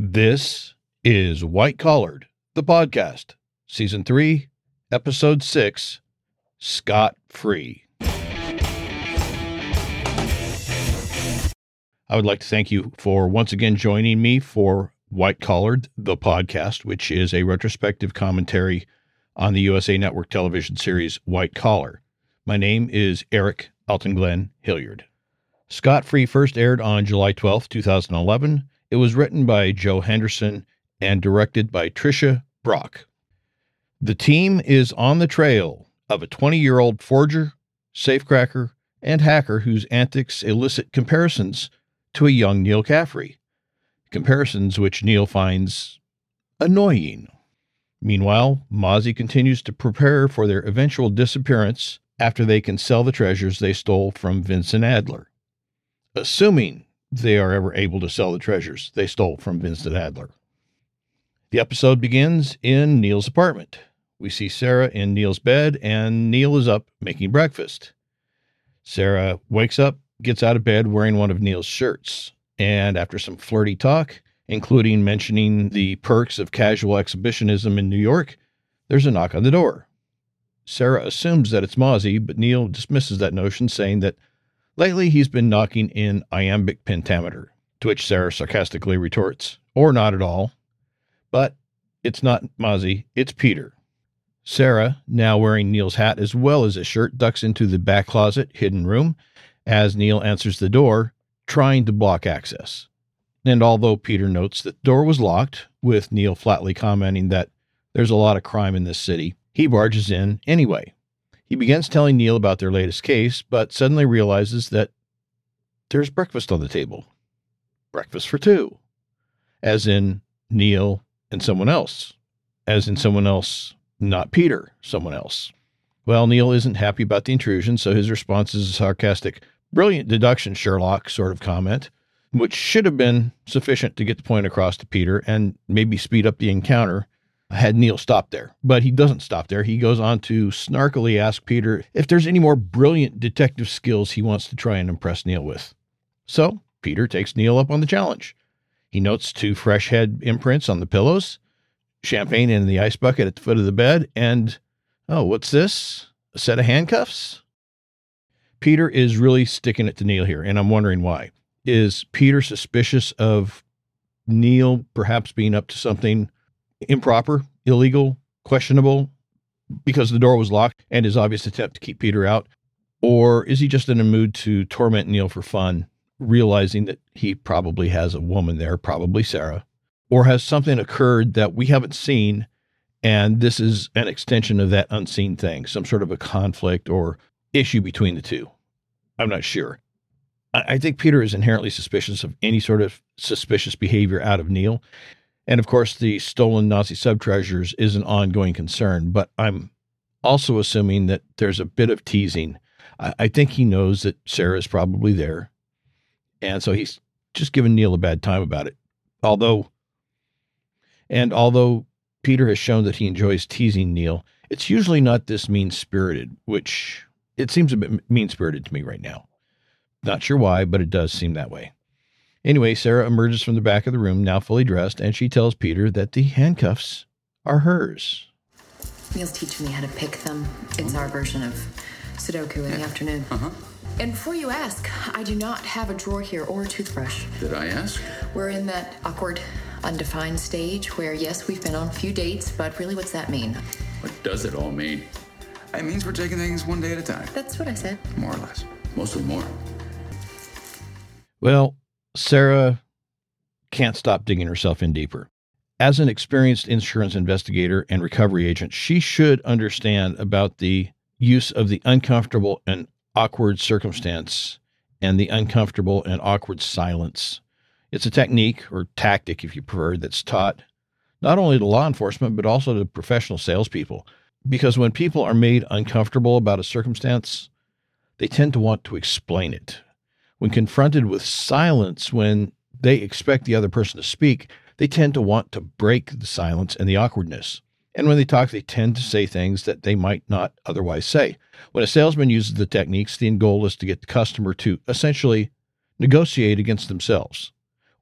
This is White Collared, the podcast, season three, episode six, Scott Free. I would like to thank you for once again joining me for White Collared, the podcast, which is a retrospective commentary on the USA Network television series White Collar. My name is Eric Alton Glenn Hilliard. Scott Free first aired on July 12, 2011. It was written by Joe Henderson and directed by Tricia Brock. The team is on the trail of a 20 year old forger, safecracker, and hacker whose antics elicit comparisons to a young Neal Caffrey, comparisons which Neal finds annoying. Meanwhile, Mozzie continues to prepare for their eventual disappearance after they can sell the treasures they stole from Vincent Adler, assuming they are ever able to sell the treasures they stole from Vincent Adler. The episode begins in Neal's apartment. We see Sarah in Neal's bed, and Neal is up making breakfast. Sarah wakes up, gets out of bed wearing one of Neal's shirts, and after some flirty talk, including mentioning the perks of casual exhibitionism in New York, there's a knock on the door. Sarah assumes that it's Mozzie, but Neal dismisses that notion, saying that lately he's been knocking in iambic pentameter, to which Sarah sarcastically retorts, or not at all. But it's not Mozzie, it's Peter. Sarah, now wearing Neal's hat as well as his shirt, ducks into the back closet, hidden room, as Neal answers the door, trying to block access. And although Peter notes that the door was locked, with Neal flatly commenting that there's a lot of crime in this city, he barges in anyway. He begins telling Neal about their latest case, but suddenly realizes that there's breakfast on the table. Breakfast for two. As in Neal and someone else. As in someone else, not Peter, someone else. Well, Neal isn't happy about the intrusion, so his response is a sarcastic, brilliant deduction, Sherlock sort of comment, which should have been sufficient to get the point across to Peter and maybe speed up the encounter had Neal stopped there. But he doesn't stop there. He goes on to snarkily ask Peter if there's any more brilliant detective skills he wants to try and impress Neal with. So Peter takes Neal up on the challenge. He notes two fresh head imprints on the pillows, champagne in the ice bucket at the foot of the bed, and oh, what's this? A set of handcuffs? Peter is really sticking it to Neal here, and I'm wondering why. Is Peter suspicious of Neal perhaps being up to something improper, illegal, questionable because the door was locked and his obvious attempt to keep Peter out? Or is he just in a mood to torment Neal for fun, realizing that he probably has a woman there, probably Sarah? Or has something occurred that we haven't seen and this is an extension of that unseen thing, some sort of a conflict or issue between the two? I'm not sure. I think Peter is inherently suspicious of any sort of suspicious behavior out of Neal. And of course, the stolen Nazi subtreasures is an ongoing concern, but I'm also assuming that there's a bit of teasing. I, I think he knows that Sarah is probably there. And so he's just giving Neal a bad time about it. Although, and although Peter has shown that he enjoys teasing Neal, it's usually not this mean spirited, which it seems a bit mean spirited to me right now. Not sure why, but it does seem that way. Anyway, Sarah emerges from the back of the room, now fully dressed, and she tells Peter that the handcuffs are hers. Neal's teaching me how to pick them. It's our version of Sudoku in the afternoon. Uh-huh. And before you ask, I do not have a drawer here or a toothbrush. Did I ask? We're in that awkward, undefined stage where, yes, we've been on a few dates, but really, what's that mean? What does it all mean? It means we're taking things one day at a time. That's what I said. More or less. Mostly more. Well, Sarah can't stop digging herself in deeper. As an experienced insurance investigator and recovery agent, she should understand about the use of the uncomfortable and awkward circumstance and the uncomfortable and awkward silence. It's a technique or tactic, if you prefer, that's taught not only to law enforcement, but also to professional salespeople. Because when people are made uncomfortable about a circumstance, they tend to want to explain it. When confronted with silence, when they expect the other person to speak, they tend to want to break the silence and the awkwardness. And when they talk, they tend to say things that they might not otherwise say. When a salesman uses the techniques, the end goal is to get the customer to essentially negotiate against themselves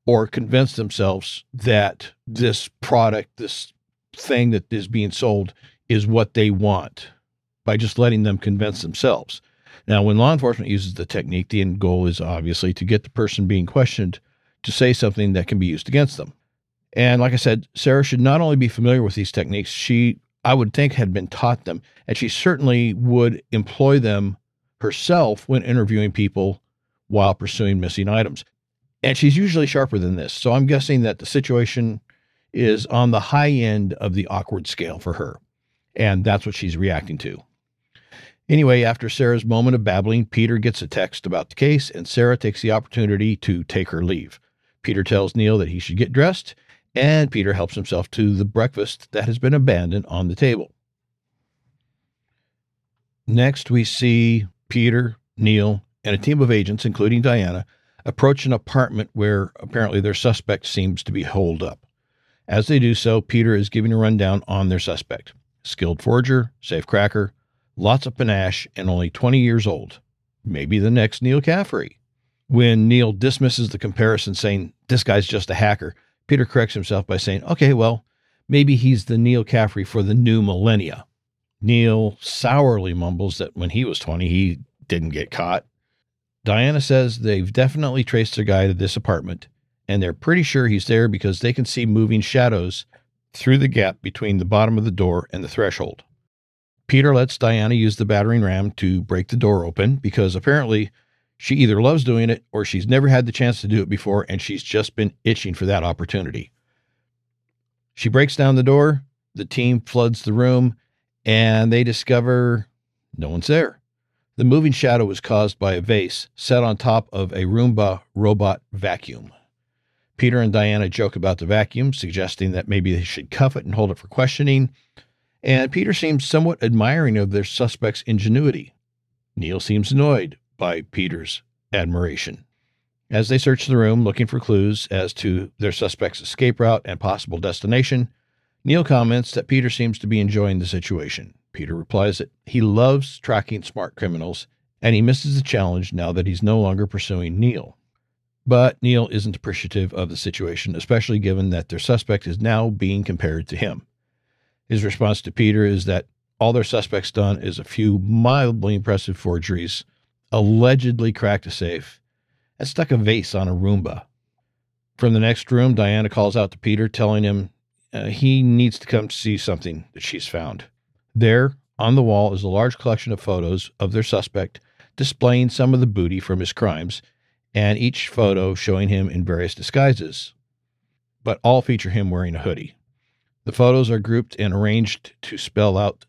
or convince themselves that this product, this thing that is being sold, is what they want by just letting them convince themselves. Now, when law enforcement uses the technique, the end goal is obviously to get the person being questioned to say something that can be used against them. And like I said, Sarah should not only be familiar with these techniques, she, I would think, had been taught them, and she certainly would employ them herself when interviewing people while pursuing missing items. And she's usually sharper than this. So I'm guessing that the situation is on the high end of the awkward scale for her. And that's what she's reacting to. Anyway, after Sarah's moment of babbling, Peter gets a text about the case, and Sarah takes the opportunity to take her leave. Peter tells Neal that he should get dressed, and Peter helps himself to the breakfast that has been abandoned on the table. Next, we see Peter, Neal, and a team of agents, including Diana, approach an apartment where apparently their suspect seems to be holed up. As they do so, Peter is giving a rundown on their suspect skilled forger, safe cracker, lots of panache, and only 20 years old. Maybe the next Neal Caffrey. When Neal dismisses the comparison, saying, This guy's just a hacker, Peter corrects himself by saying, Okay, well, maybe he's the Neal Caffrey for the new millennia. Neal sourly mumbles that when he was 20, he didn't get caught. Diana says they've definitely traced the guy to this apartment, and they're pretty sure he's there because they can see moving shadows through the gap between the bottom of the door and the threshold. Peter lets Diana use the battering ram to break the door open because apparently she either loves doing it or she's never had the chance to do it before and she's just been itching for that opportunity. She breaks down the door, the team floods the room, and they discover no one's there. The moving shadow was caused by a vase set on top of a Roomba robot vacuum. Peter and Diana joke about the vacuum, suggesting that maybe they should cuff it and hold it for questioning, and Peter seems somewhat admiring of their suspect's ingenuity. Neal seems annoyed by Peter's admiration. As they search the room looking for clues as to their suspect's escape route and possible destination, Neal comments that Peter seems to be enjoying the situation. Peter replies that he loves tracking smart criminals and he misses the challenge now that he's no longer pursuing Neal. But Neal isn't appreciative of the situation, especially given that their suspect is now being compared to him. His response to Peter is that all their suspects done is a few mildly impressive forgeries, allegedly cracked a safe, and stuck a vase on a Roomba. From the next room, Diana calls out to Peter, telling him uh, he needs to come see something that she's found. There, on the wall, is a large collection of photos of their suspect displaying some of the booty from his crimes, and each photo showing him in various disguises, but all feature him wearing a hoodie. The photos are grouped and arranged to spell out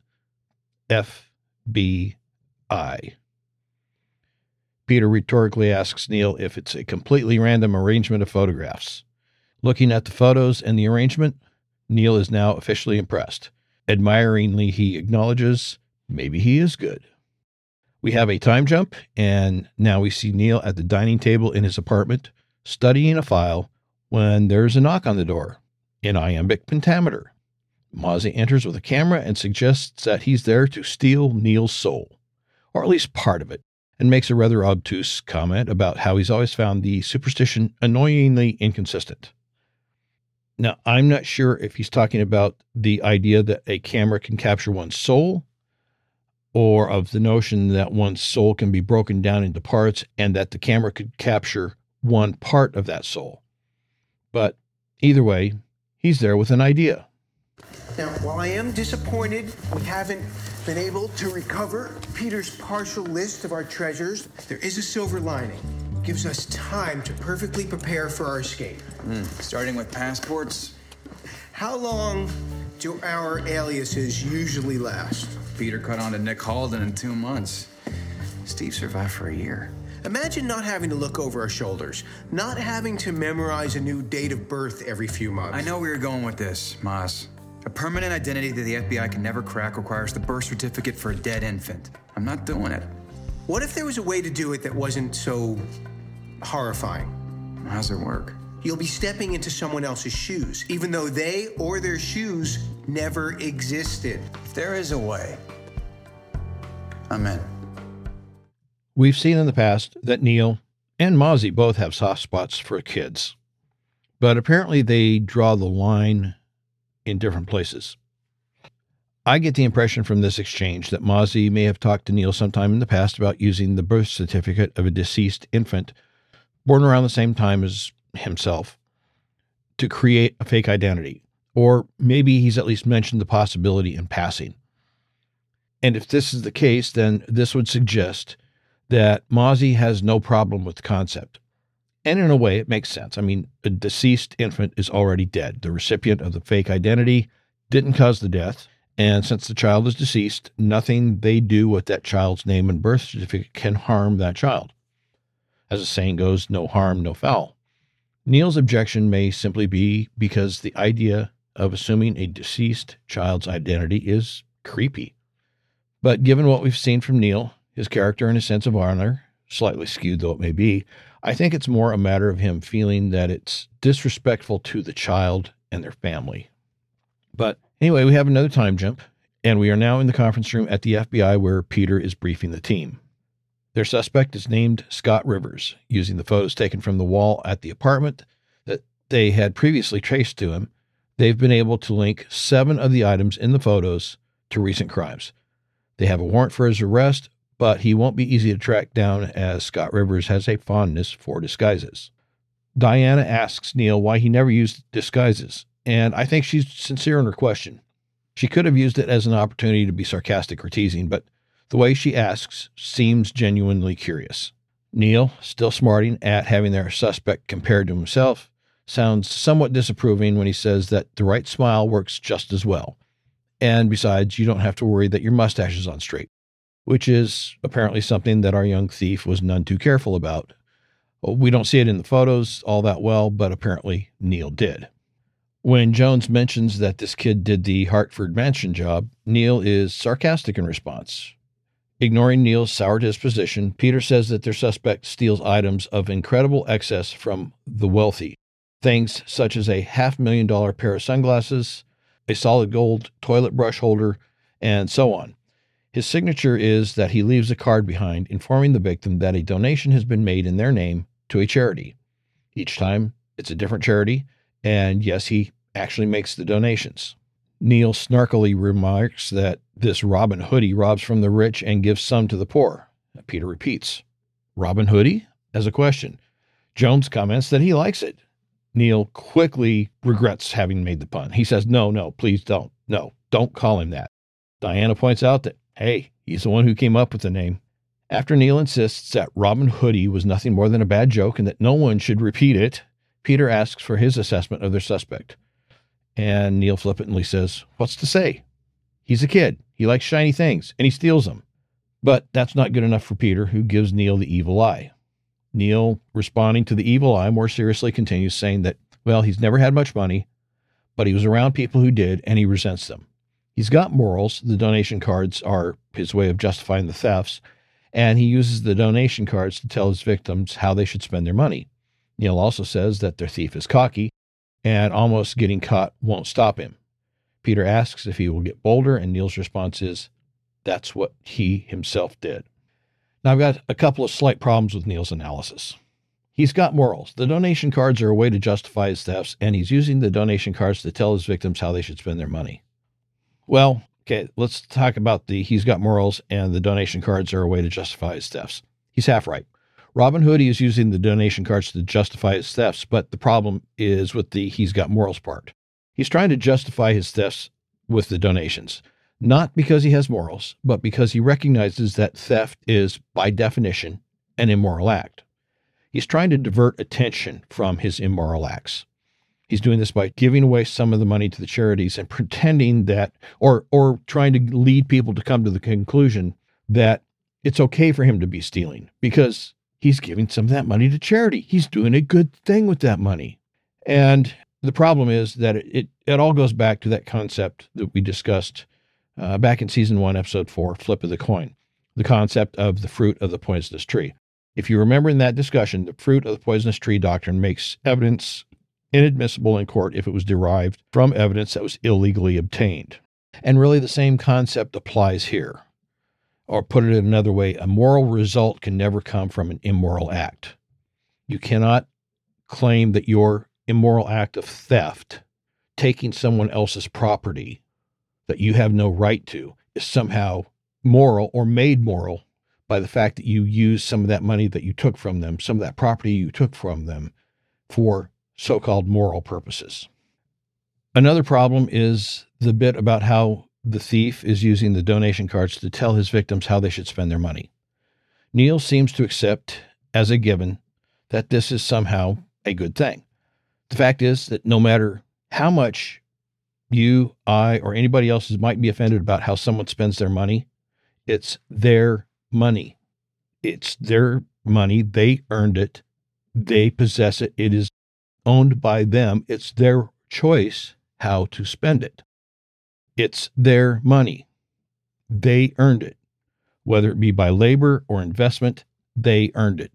FBI. Peter rhetorically asks Neal if it's a completely random arrangement of photographs. Looking at the photos and the arrangement, Neal is now officially impressed. Admiringly, he acknowledges maybe he is good. We have a time jump, and now we see Neal at the dining table in his apartment studying a file when there's a knock on the door in iambic pentameter. Mozzie enters with a camera and suggests that he's there to steal Neal's soul, or at least part of it, and makes a rather obtuse comment about how he's always found the superstition annoyingly inconsistent. Now, I'm not sure if he's talking about the idea that a camera can capture one's soul or of the notion that one's soul can be broken down into parts and that the camera could capture one part of that soul. But either way, he's there with an idea. Now, while I am disappointed we haven't been able to recover Peter's partial list of our treasures, there is a silver lining. It gives us time to perfectly prepare for our escape. Mm, starting with passports. How long do our aliases usually last? Peter cut on to Nick Halden in two months. Steve survived for a year. Imagine not having to look over our shoulders, not having to memorize a new date of birth every few months. I know where you're going with this, Moss. A permanent identity that the FBI can never crack requires the birth certificate for a dead infant. I'm not doing it. What if there was a way to do it that wasn't so horrifying? How's it work? You'll be stepping into someone else's shoes, even though they or their shoes never existed. If there is a way, I'm in. We've seen in the past that Neal and Mozzie both have soft spots for kids. but apparently they draw the line in different places. I get the impression from this exchange that Mozzie may have talked to Neal sometime in the past about using the birth certificate of a deceased infant born around the same time as himself to create a fake identity. Or maybe he's at least mentioned the possibility in passing. And if this is the case, then this would suggest that Mozzie has no problem with the concept. And in a way, it makes sense. I mean, a deceased infant is already dead. The recipient of the fake identity didn't cause the death. And since the child is deceased, nothing they do with that child's name and birth certificate can harm that child. As the saying goes, no harm, no foul. Neal's objection may simply be because the idea of assuming a deceased child's identity is creepy. But given what we've seen from Neal, his character and his sense of honor, slightly skewed though it may be, I think it's more a matter of him feeling that it's disrespectful to the child and their family. But anyway, we have another time jump, and we are now in the conference room at the FBI where Peter is briefing the team. Their suspect is named Scott Rivers, using the photos taken from the wall at the apartment that they had previously traced to him. They've been able to link seven of the items in the photos to recent crimes. They have a warrant for his arrest, but he won't be easy to track down as Scott Rivers has a fondness for disguises. Diana asks Neal why he never used disguises, and I think she's sincere in her question. She could have used it as an opportunity to be sarcastic or teasing, but the way she asks seems genuinely curious. Neal, still smarting at having their suspect compared to himself, sounds somewhat disapproving when he says that the right smile works just as well. And besides, you don't have to worry that your mustache is on straight which is apparently something that our young thief was none too careful about. Uh, we don't see it in the photos all that well, but apparently Neal did. When Jones mentions that this kid did the Hartford mansion job, Neal is sarcastic in response. Ignoring Neal's sour disposition, Peter says that their suspect steals items of incredible excess from the wealthy. Things such as a half million dollar pair of sunglasses, a solid gold toilet brush holder, and so on. His signature is that he leaves a card behind informing the victim that a donation has been made in their name to a charity. Each time it's a different charity, and yes, he actually makes the donations. Neal snarkily remarks that this Robin Hoodie robs from the rich and gives some to the poor. Peter repeats, Robin Hoodie? as a question. Jones comments that he likes it. Neal quickly regrets having made the pun. He says, No, no, please don't. No, don't call him that. Diana points out that Hey, he's the one who came up with the name. After Neal insists that Robin Hoodie was nothing more than a bad joke and that no one should repeat it, Peter asks for his assessment of their suspect. And Neal flippantly says, What's to say? He's a kid. He likes shiny things and he steals them. But that's not good enough for Peter, who gives Neal the evil eye. Neal, responding to the evil eye, more seriously continues saying that, well, he's never had much money, but he was around people who did and he resents them. He's got morals. The donation cards are his way of justifying the thefts, and he uses the donation cards to tell his victims how they should spend their money. Neal also says that their thief is cocky, and almost getting caught won't stop him. Peter asks if he will get bolder, and Neal's response is, That's what he himself did. Now, I've got a couple of slight problems with Neal's analysis. He's got morals. The donation cards are a way to justify his thefts, and he's using the donation cards to tell his victims how they should spend their money. Well, okay, let's talk about the he's got morals and the donation cards are a way to justify his thefts. He's half right. Robin Hood is using the donation cards to justify his thefts, but the problem is with the he's got morals part. He's trying to justify his thefts with the donations, not because he has morals, but because he recognizes that theft is, by definition, an immoral act. He's trying to divert attention from his immoral acts. He's doing this by giving away some of the money to the charities and pretending that, or or trying to lead people to come to the conclusion that it's okay for him to be stealing because he's giving some of that money to charity. He's doing a good thing with that money. And the problem is that it, it, it all goes back to that concept that we discussed uh, back in season one, episode four, Flip of the Coin, the concept of the fruit of the poisonous tree. If you remember in that discussion, the fruit of the poisonous tree doctrine makes evidence inadmissible in court if it was derived from evidence that was illegally obtained. And really, the same concept applies here. Or put it another way, a moral result can never come from an immoral act. You cannot claim that your immoral act of theft, taking someone else's property that you have no right to, is somehow moral or made moral by the fact that you use some of that money that you took from them, some of that property you took from them for so called moral purposes. Another problem is the bit about how the thief is using the donation cards to tell his victims how they should spend their money. Neil seems to accept as a given that this is somehow a good thing. The fact is that no matter how much you, I, or anybody else might be offended about how someone spends their money, it's their money. It's their money. They earned it. They possess it. It is owned by them. It's their choice how to spend it. It's their money. They earned it. Whether it be by labor or investment, they earned it.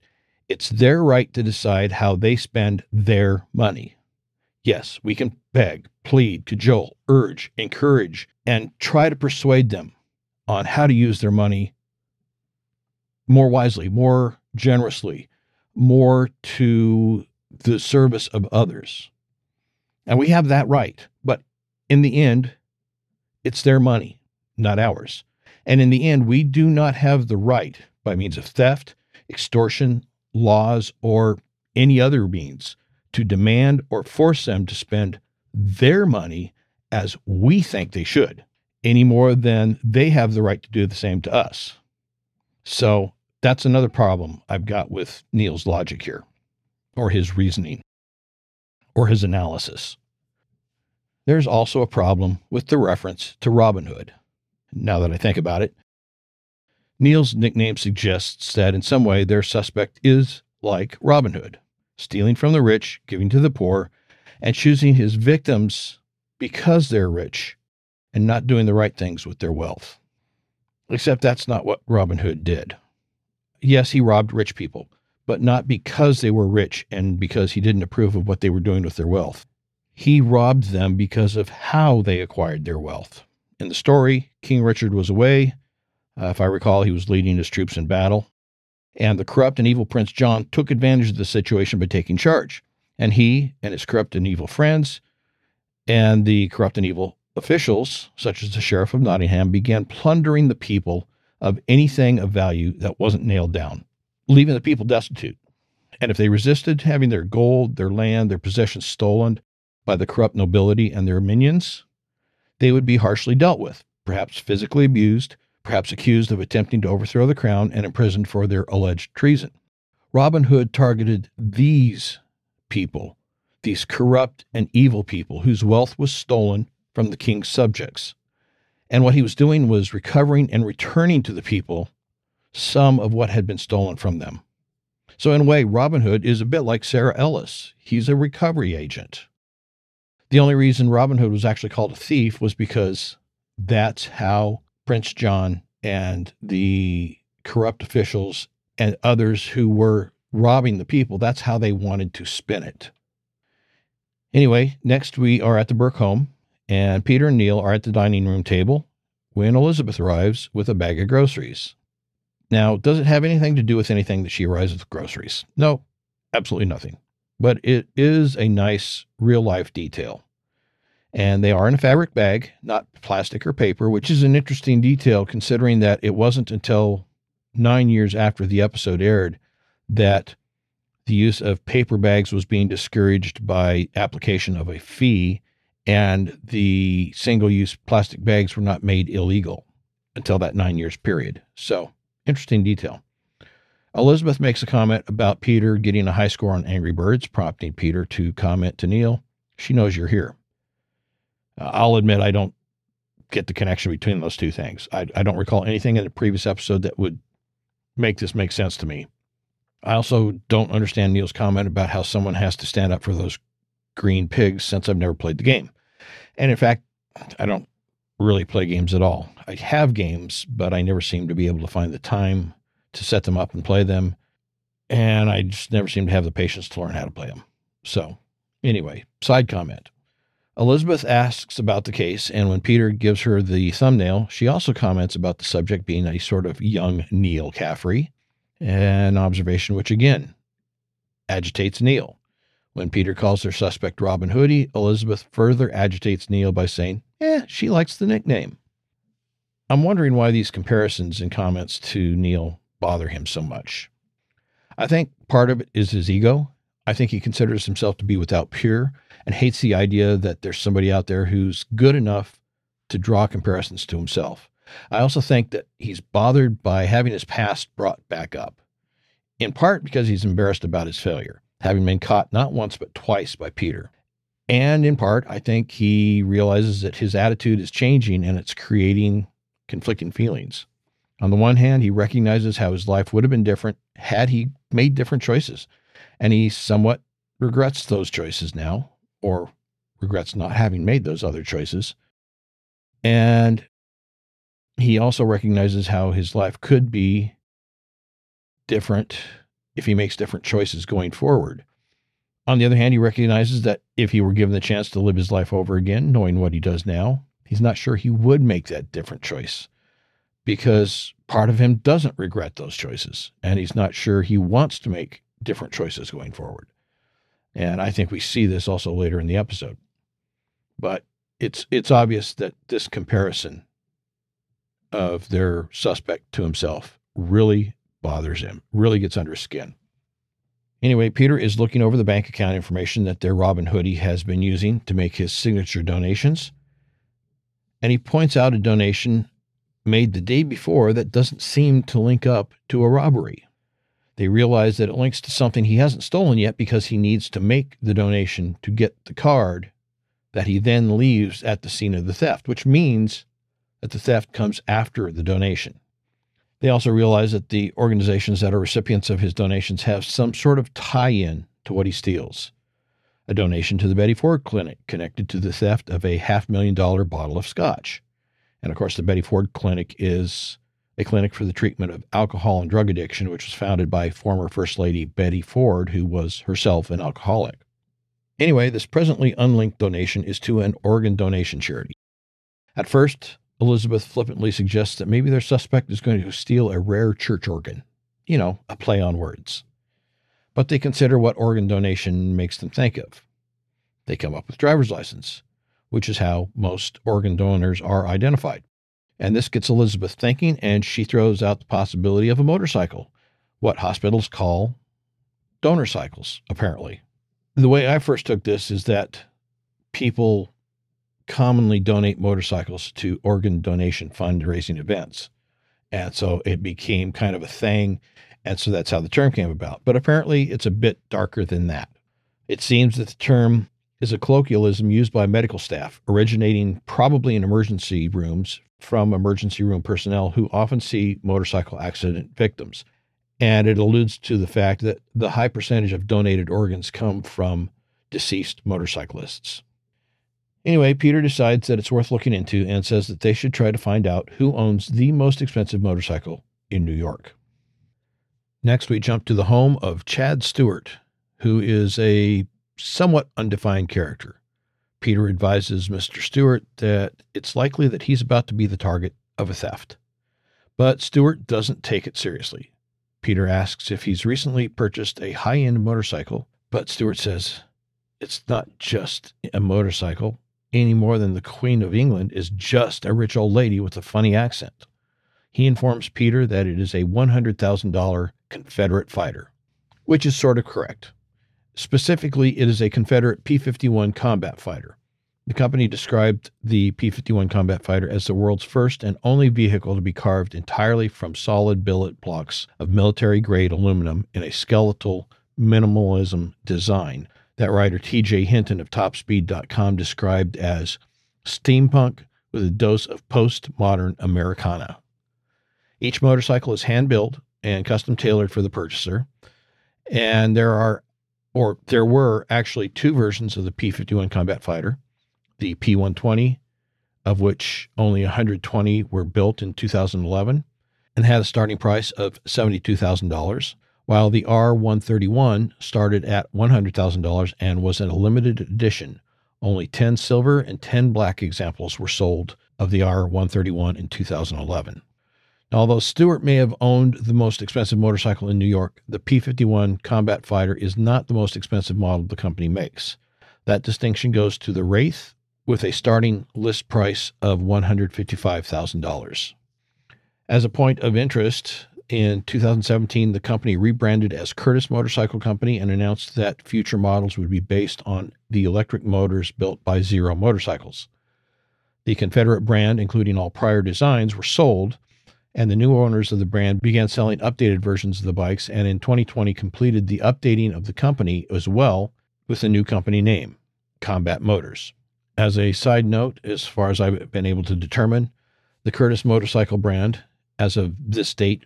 It's their right to decide how they spend their money. Yes, we can beg, plead, cajole, urge, encourage, and try to persuade them on how to use their money more wisely, more generously, more to the service of others. And we have that right. But in the end, it's their money, not ours. And in the end, we do not have the right, by means of theft, extortion, laws, or any other means, to demand or force them to spend their money as we think they should, any more than they have the right to do the same to us. So that's another problem I've got with Neal's logic here, or his reasoning, or his analysis. There's also a problem with the reference to Robin Hood. Now that I think about it, Neal's nickname suggests that in some way their suspect is like Robin Hood, stealing from the rich, giving to the poor, and choosing his victims because they're rich and not doing the right things with their wealth. Except that's not what Robin Hood did. Yes, he robbed rich people, but not because they were rich and because he didn't approve of what they were doing with their wealth. He robbed them because of how they acquired their wealth. In the story, King Richard was away. Uh, if I recall, he was leading his troops in battle. And the corrupt and evil Prince John took advantage of the situation by taking charge. And he and his corrupt and evil friends and the corrupt and evil officials, such as the Sheriff of Nottingham, began plundering the people of anything of value that wasn't nailed down, leaving the people destitute. And if they resisted having their gold, their land, their possessions stolen by the corrupt nobility and their minions, they would be harshly dealt with, perhaps physically abused, perhaps accused of attempting to overthrow the crown and imprisoned for their alleged treason. Robin Hood targeted these people, these corrupt and evil people whose wealth was stolen from the king's subjects. And what he was doing was recovering and returning to the people some of what had been stolen from them. So, in a way, Robin Hood is a bit like Sarah Ellis. He's a recovery agent. The only reason Robin Hood was actually called a thief was because that's how Prince John and the corrupt officials and others who were robbing the people, that's how they wanted to spin it. Anyway, next we are at the Burke home and Peter and Neal are at the dining room table when Elizabeth arrives with a bag of groceries. Now, does it have anything to do with anything that she arrives with groceries? No, absolutely nothing. But it is a nice real life detail. And they are in a fabric bag, not plastic or paper, which is an interesting detail considering that it wasn't until nine years after the episode aired that the use of paper bags was being discouraged by application of a fee and the single use plastic bags were not made illegal until that nine years period. So, interesting detail. Elizabeth makes a comment about Peter getting a high score on Angry Birds, prompting Peter to comment to Neal, She knows you're here. Uh, I'll admit I don't get the connection between those two things. I, I don't recall anything in the previous episode that would make this make sense to me. I also don't understand Neal's comment about how someone has to stand up for those green pigs since I've never played the game. And in fact, I don't really play games at all. I have games, but I never seem to be able to find the time to set them up and play them. And I just never seem to have the patience to learn how to play them. So, anyway, side comment. Elizabeth asks about the case, and when Peter gives her the thumbnail, she also comments about the subject being a sort of young Neal Caffrey, an observation which again agitates Neal. When Peter calls their suspect Robin Hoodie, Elizabeth further agitates Neal by saying, Eh, she likes the nickname. I'm wondering why these comparisons and comments to Neal bother him so much. I think part of it is his ego. I think he considers himself to be without peer and hates the idea that there's somebody out there who's good enough to draw comparisons to himself. I also think that he's bothered by having his past brought back up, in part because he's embarrassed about his failure, having been caught not once but twice by Peter. And in part, I think he realizes that his attitude is changing and it's creating conflicting feelings. On the one hand, he recognizes how his life would have been different had he made different choices, and he somewhat regrets those choices now, or regrets not having made those other choices. And he also recognizes how his life could be different if he makes different choices going forward. On the other hand, he recognizes that if he were given the chance to live his life over again, knowing what he does now, he's not sure he would make that different choice because part of him doesn't regret those choices and he's not sure he wants to make different choices going forward. And I think we see this also later in the episode. But it's it's obvious that this comparison of their suspect to himself really bothers him, really gets under his skin. Anyway, Peter is looking over the bank account information that their Robin Hoodie has been using to make his signature donations. And he points out a donation made the day before that doesn't seem to link up to a robbery. They realize that it links to something he hasn't stolen yet because he needs to make the donation to get the card that he then leaves at the scene of the theft, which means that the theft comes after the donation. They also realize that the organizations that are recipients of his donations have some sort of tie in to what he steals. A donation to the Betty Ford Clinic connected to the theft of a half million dollar bottle of scotch. And of course, the Betty Ford Clinic is a clinic for the treatment of alcohol and drug addiction, which was founded by former First Lady Betty Ford, who was herself an alcoholic. Anyway, this presently unlinked donation is to an organ donation charity. At first, Elizabeth flippantly suggests that maybe their suspect is going to steal a rare church organ. You know, a play on words. But they consider what organ donation makes them think of. They come up with driver's license, which is how most organ donors are identified. And this gets Elizabeth thinking, and she throws out the possibility of a motorcycle, what hospitals call donor cycles, apparently. The way I first took this is that people commonly donate motorcycles to organ donation fundraising events. And so it became kind of a thing. And so that's how the term came about. But apparently it's a bit darker than that. It seems that the term is a colloquialism used by medical staff, originating probably in emergency rooms from emergency room personnel who often see motorcycle accident victims. And it alludes to the fact that the high percentage of donated organs come from deceased motorcyclists. Anyway, Peter decides that it's worth looking into and says that they should try to find out who owns the most expensive motorcycle in New York. Next, we jump to the home of Chad Stewart, who is a somewhat undefined character. Peter advises Mr. Stewart that it's likely that he's about to be the target of a theft. But Stewart doesn't take it seriously. Peter asks if he's recently purchased a high end motorcycle, but Stewart says it's not just a motorcycle any more than the Queen of England is just a rich old lady with a funny accent. He informs Peter that it is a $100,000 Confederate fighter, which is sort of correct. Specifically, it is a Confederate P 51 combat fighter. The company described the P 51 combat fighter as the world's first and only vehicle to be carved entirely from solid billet blocks of military grade aluminum in a skeletal minimalism design that writer TJ Hinton of Topspeed.com described as steampunk with a dose of postmodern Americana. Each motorcycle is hand built and custom tailored for the purchaser, and there are or there were actually two versions of the P 51 combat fighter the P 120, of which only 120 were built in 2011 and had a starting price of $72,000, while the R 131 started at $100,000 and was in a limited edition. Only 10 silver and 10 black examples were sold of the R 131 in 2011. Although Stewart may have owned the most expensive motorcycle in New York, the P 51 Combat Fighter is not the most expensive model the company makes. That distinction goes to the Wraith with a starting list price of $155,000. As a point of interest, in 2017, the company rebranded as Curtiss Motorcycle Company and announced that future models would be based on the electric motors built by Zero Motorcycles. The Confederate brand, including all prior designs, were sold, and the new owners of the brand began selling updated versions of the bikes and in 2020 completed the updating of the company as well with a new company name, Combat Motors. As a side note, as far as I've been able to determine, the Curtiss motorcycle brand, as of this date,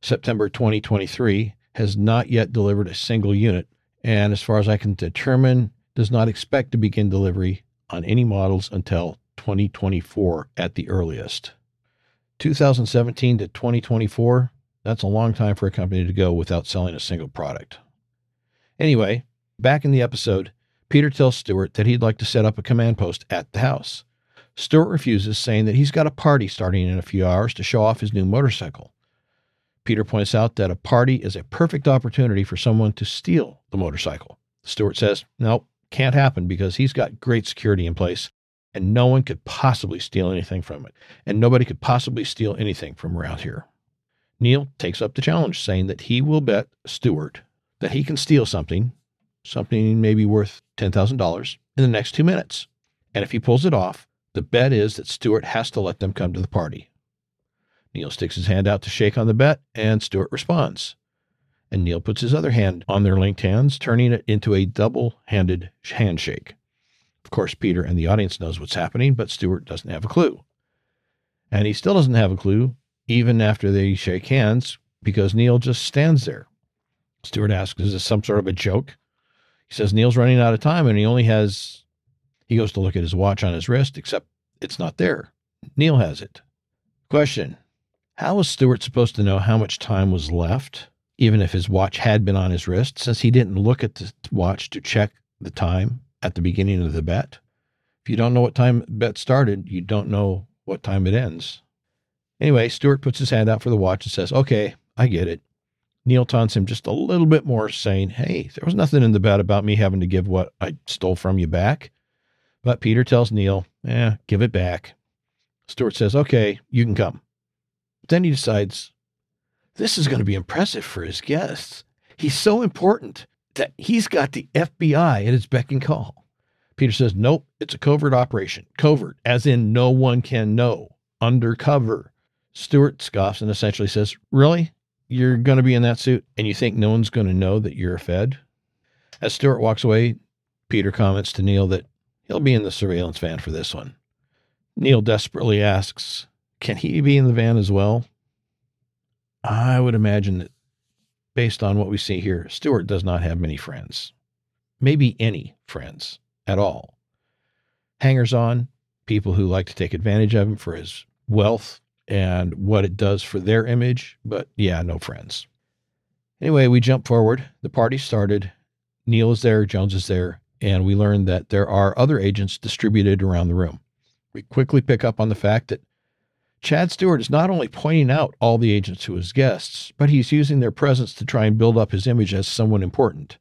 September 2023, has not yet delivered a single unit, and as far as I can determine, does not expect to begin delivery on any models until 2024 at the earliest. 2017 to 2024, that's a long time for a company to go without selling a single product. Anyway, back in the episode, Peter tells Stewart that he'd like to set up a command post at the house. Stewart refuses, saying that he's got a party starting in a few hours to show off his new motorcycle. Peter points out that a party is a perfect opportunity for someone to steal the motorcycle. Stewart says, Nope, can't happen because he's got great security in place and no one could possibly steal anything from it. And nobody could possibly steal anything from around here. Neal takes up the challenge, saying that he will bet Stewart that he can steal something, something maybe worth $10,000, in the next two minutes. And if he pulls it off, the bet is that Stewart has to let them come to the party. Neal sticks his hand out to shake on the bet, and Stuart responds. And Neal puts his other hand on their linked hands, turning it into a double handed handshake. Of course, Peter and the audience knows what's happening, but Stuart doesn't have a clue. And he still doesn't have a clue, even after they shake hands, because Neal just stands there. Stuart asks, Is this some sort of a joke? He says Neal's running out of time and he only has, he goes to look at his watch on his wrist, except it's not there. Neal has it. Question How was Stewart supposed to know how much time was left, even if his watch had been on his wrist, since he didn't look at the watch to check the time at the beginning of the bet? If you don't know what time the bet started, you don't know what time it ends. Anyway, Stewart puts his hand out for the watch and says, Okay, I get it. Neal taunts him just a little bit more, saying, Hey, there was nothing in the bet about me having to give what I stole from you back. But Peter tells Neal, Eh, give it back. Stewart says, Okay, you can come. Then he decides, This is going to be impressive for his guests. He's so important that he's got the FBI at his beck and call. Peter says, Nope, it's a covert operation. Covert, as in no one can know. Undercover. Stewart scoffs and essentially says, Really? You're going to be in that suit and you think no one's going to know that you're a Fed? As Stewart walks away, Peter comments to Neal that he'll be in the surveillance van for this one. Neal desperately asks, Can he be in the van as well? I would imagine that based on what we see here, Stewart does not have many friends. Maybe any friends at all. Hangers on, people who like to take advantage of him for his wealth and what it does for their image, but yeah, no friends. Anyway, we jump forward. The party started. Neal is there, Jones is there, and we learn that there are other agents distributed around the room. We quickly pick up on the fact that Chad Stewart is not only pointing out all the agents to his guests, but he's using their presence to try and build up his image as someone important,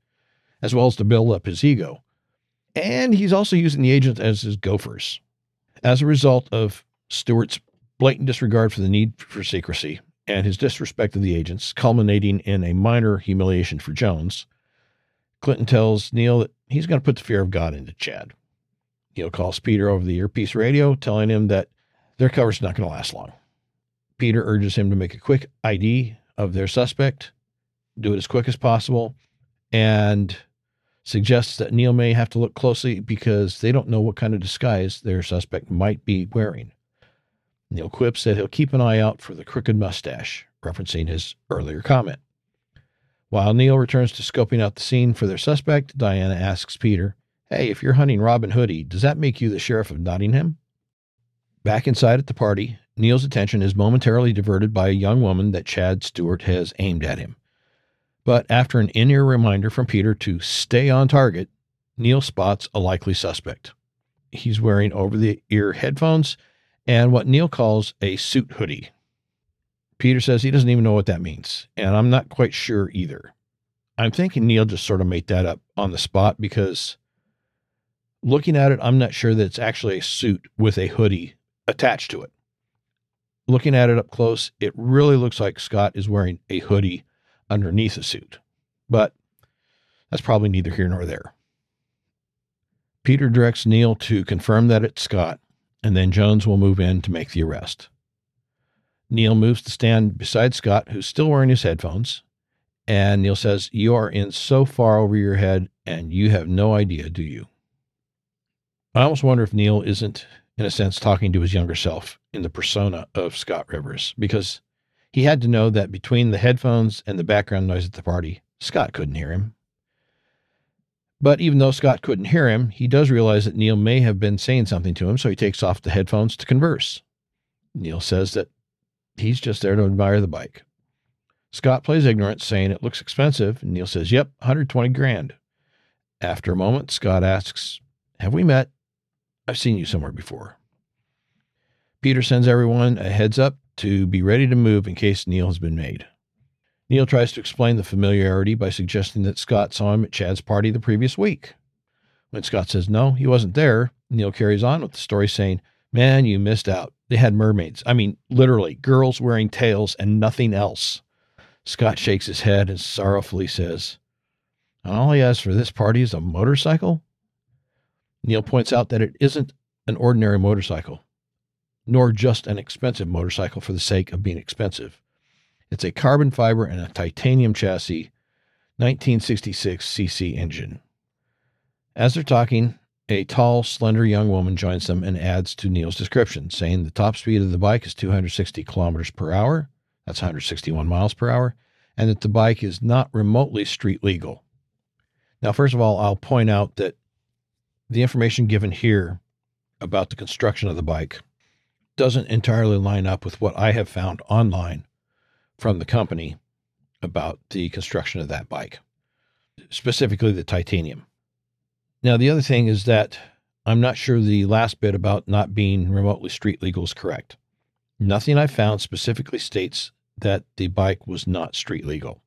as well as to build up his ego. And he's also using the agents as his gophers. As a result of Stewart's blatant disregard for the need for secrecy, and his disrespect of the agents, culminating in a minor humiliation for Jones, Clinton tells Neal that he's going to put the fear of God into Chad. Neal calls Peter over the earpiece radio, telling him that their cover's not going to last long. Peter urges him to make a quick ID of their suspect, do it as quick as possible, and suggests that Neal may have to look closely because they don't know what kind of disguise their suspect might be wearing. Neal quips that he'll keep an eye out for the crooked mustache, referencing his earlier comment. While Neal returns to scoping out the scene for their suspect, Diana asks Peter, Hey, if you're hunting Robin Hoodie, does that make you the sheriff of Nottingham? Back inside at the party, Neal's attention is momentarily diverted by a young woman that Chad Stewart has aimed at him. But after an in ear reminder from Peter to stay on target, Neal spots a likely suspect. He's wearing over the ear headphones and what Neal calls a suit hoodie. Peter says he doesn't even know what that means, and I'm not quite sure either. I'm thinking Neal just sort of made that up on the spot because looking at it, I'm not sure that it's actually a suit with a hoodie attached to it. Looking at it up close, it really looks like Scott is wearing a hoodie underneath a suit, but that's probably neither here nor there. Peter directs Neal to confirm that it's Scott, and then Jones will move in to make the arrest. Neal moves to stand beside Scott, who's still wearing his headphones, and Neal says, You are in so far over your head, and you have no idea, do you? I almost wonder if Neal isn't, in a sense, talking to his younger self in the persona of Scott Rivers, because he had to know that between the headphones and the background noise at the party, Scott couldn't hear him. But even though Scott couldn't hear him, he does realize that Neal may have been saying something to him, so he takes off the headphones to converse. Neal says that he's just there to admire the bike. Scott plays ignorant, saying it looks expensive, Neal says, Yep, 120 grand. After a moment, Scott asks, Have we met? I've seen you somewhere before. Peter sends everyone a heads up to be ready to move in case Neal has been made. Neal tries to explain the familiarity by suggesting that Scott saw him at Chad's party the previous week. When Scott says no, he wasn't there, Neal carries on with the story saying, Man, you missed out. They had mermaids. I mean, literally, girls wearing tails and nothing else. Scott shakes his head and sorrowfully says, All he has for this party is a motorcycle? Neal points out that it isn't an ordinary motorcycle, nor just an expensive motorcycle for the sake of being expensive. It's a carbon fiber and a titanium chassis, 1966 cc engine. As they're talking, a tall, slender young woman joins them and adds to Neal's description, saying the top speed of the bike is 260 kilometers per hour. That's 161 miles per hour. And that the bike is not remotely street legal. Now, first of all, I'll point out that the information given here about the construction of the bike doesn't entirely line up with what I have found online from the company about the construction of that bike, specifically the titanium. Now, the other thing is that I'm not sure the last bit about not being remotely street legal is correct. Nothing I found specifically states that the bike was not street legal.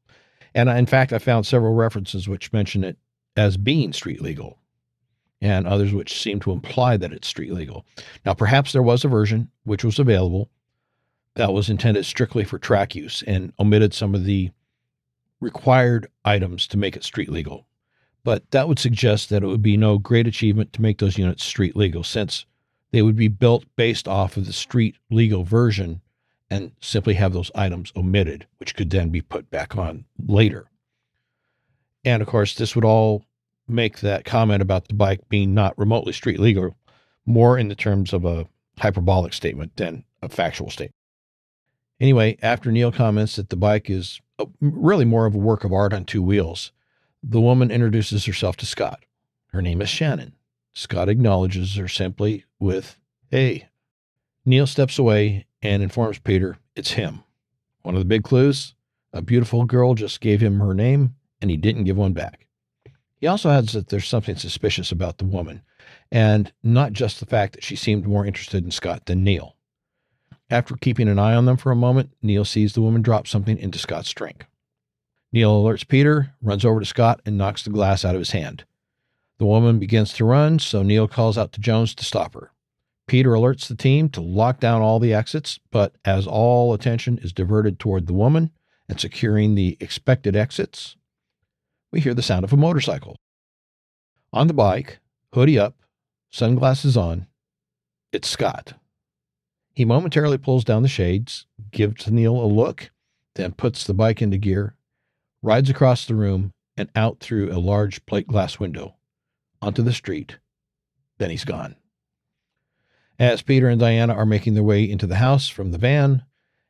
And in fact, I found several references which mention it as being street legal and others which seem to imply that it's street legal. Now, perhaps there was a version which was available that was intended strictly for track use and omitted some of the required items to make it street legal. But that would suggest that it would be no great achievement to make those units street legal since they would be built based off of the street legal version and simply have those items omitted, which could then be put back on later. And of course, this would all make that comment about the bike being not remotely street legal more in the terms of a hyperbolic statement than a factual statement. Anyway, after Neal comments that the bike is uh, really more of a work of art on two wheels, the woman introduces herself to Scott. Her name is Shannon. Scott acknowledges her simply with, Hey. Neal steps away and informs Peter it's him. One of the big clues a beautiful girl just gave him her name and he didn't give one back. He also adds that there's something suspicious about the woman, and not just the fact that she seemed more interested in Scott than Neal. After keeping an eye on them for a moment, Neal sees the woman drop something into Scott's drink. Neal alerts Peter, runs over to Scott, and knocks the glass out of his hand. The woman begins to run, so Neal calls out to Jones to stop her. Peter alerts the team to lock down all the exits, but as all attention is diverted toward the woman and securing the expected exits, we hear the sound of a motorcycle. On the bike, hoodie up, sunglasses on, it's Scott. He momentarily pulls down the shades, gives Neal a look, then puts the bike into gear, rides across the room and out through a large plate glass window onto the street. Then he's gone. As Peter and Diana are making their way into the house from the van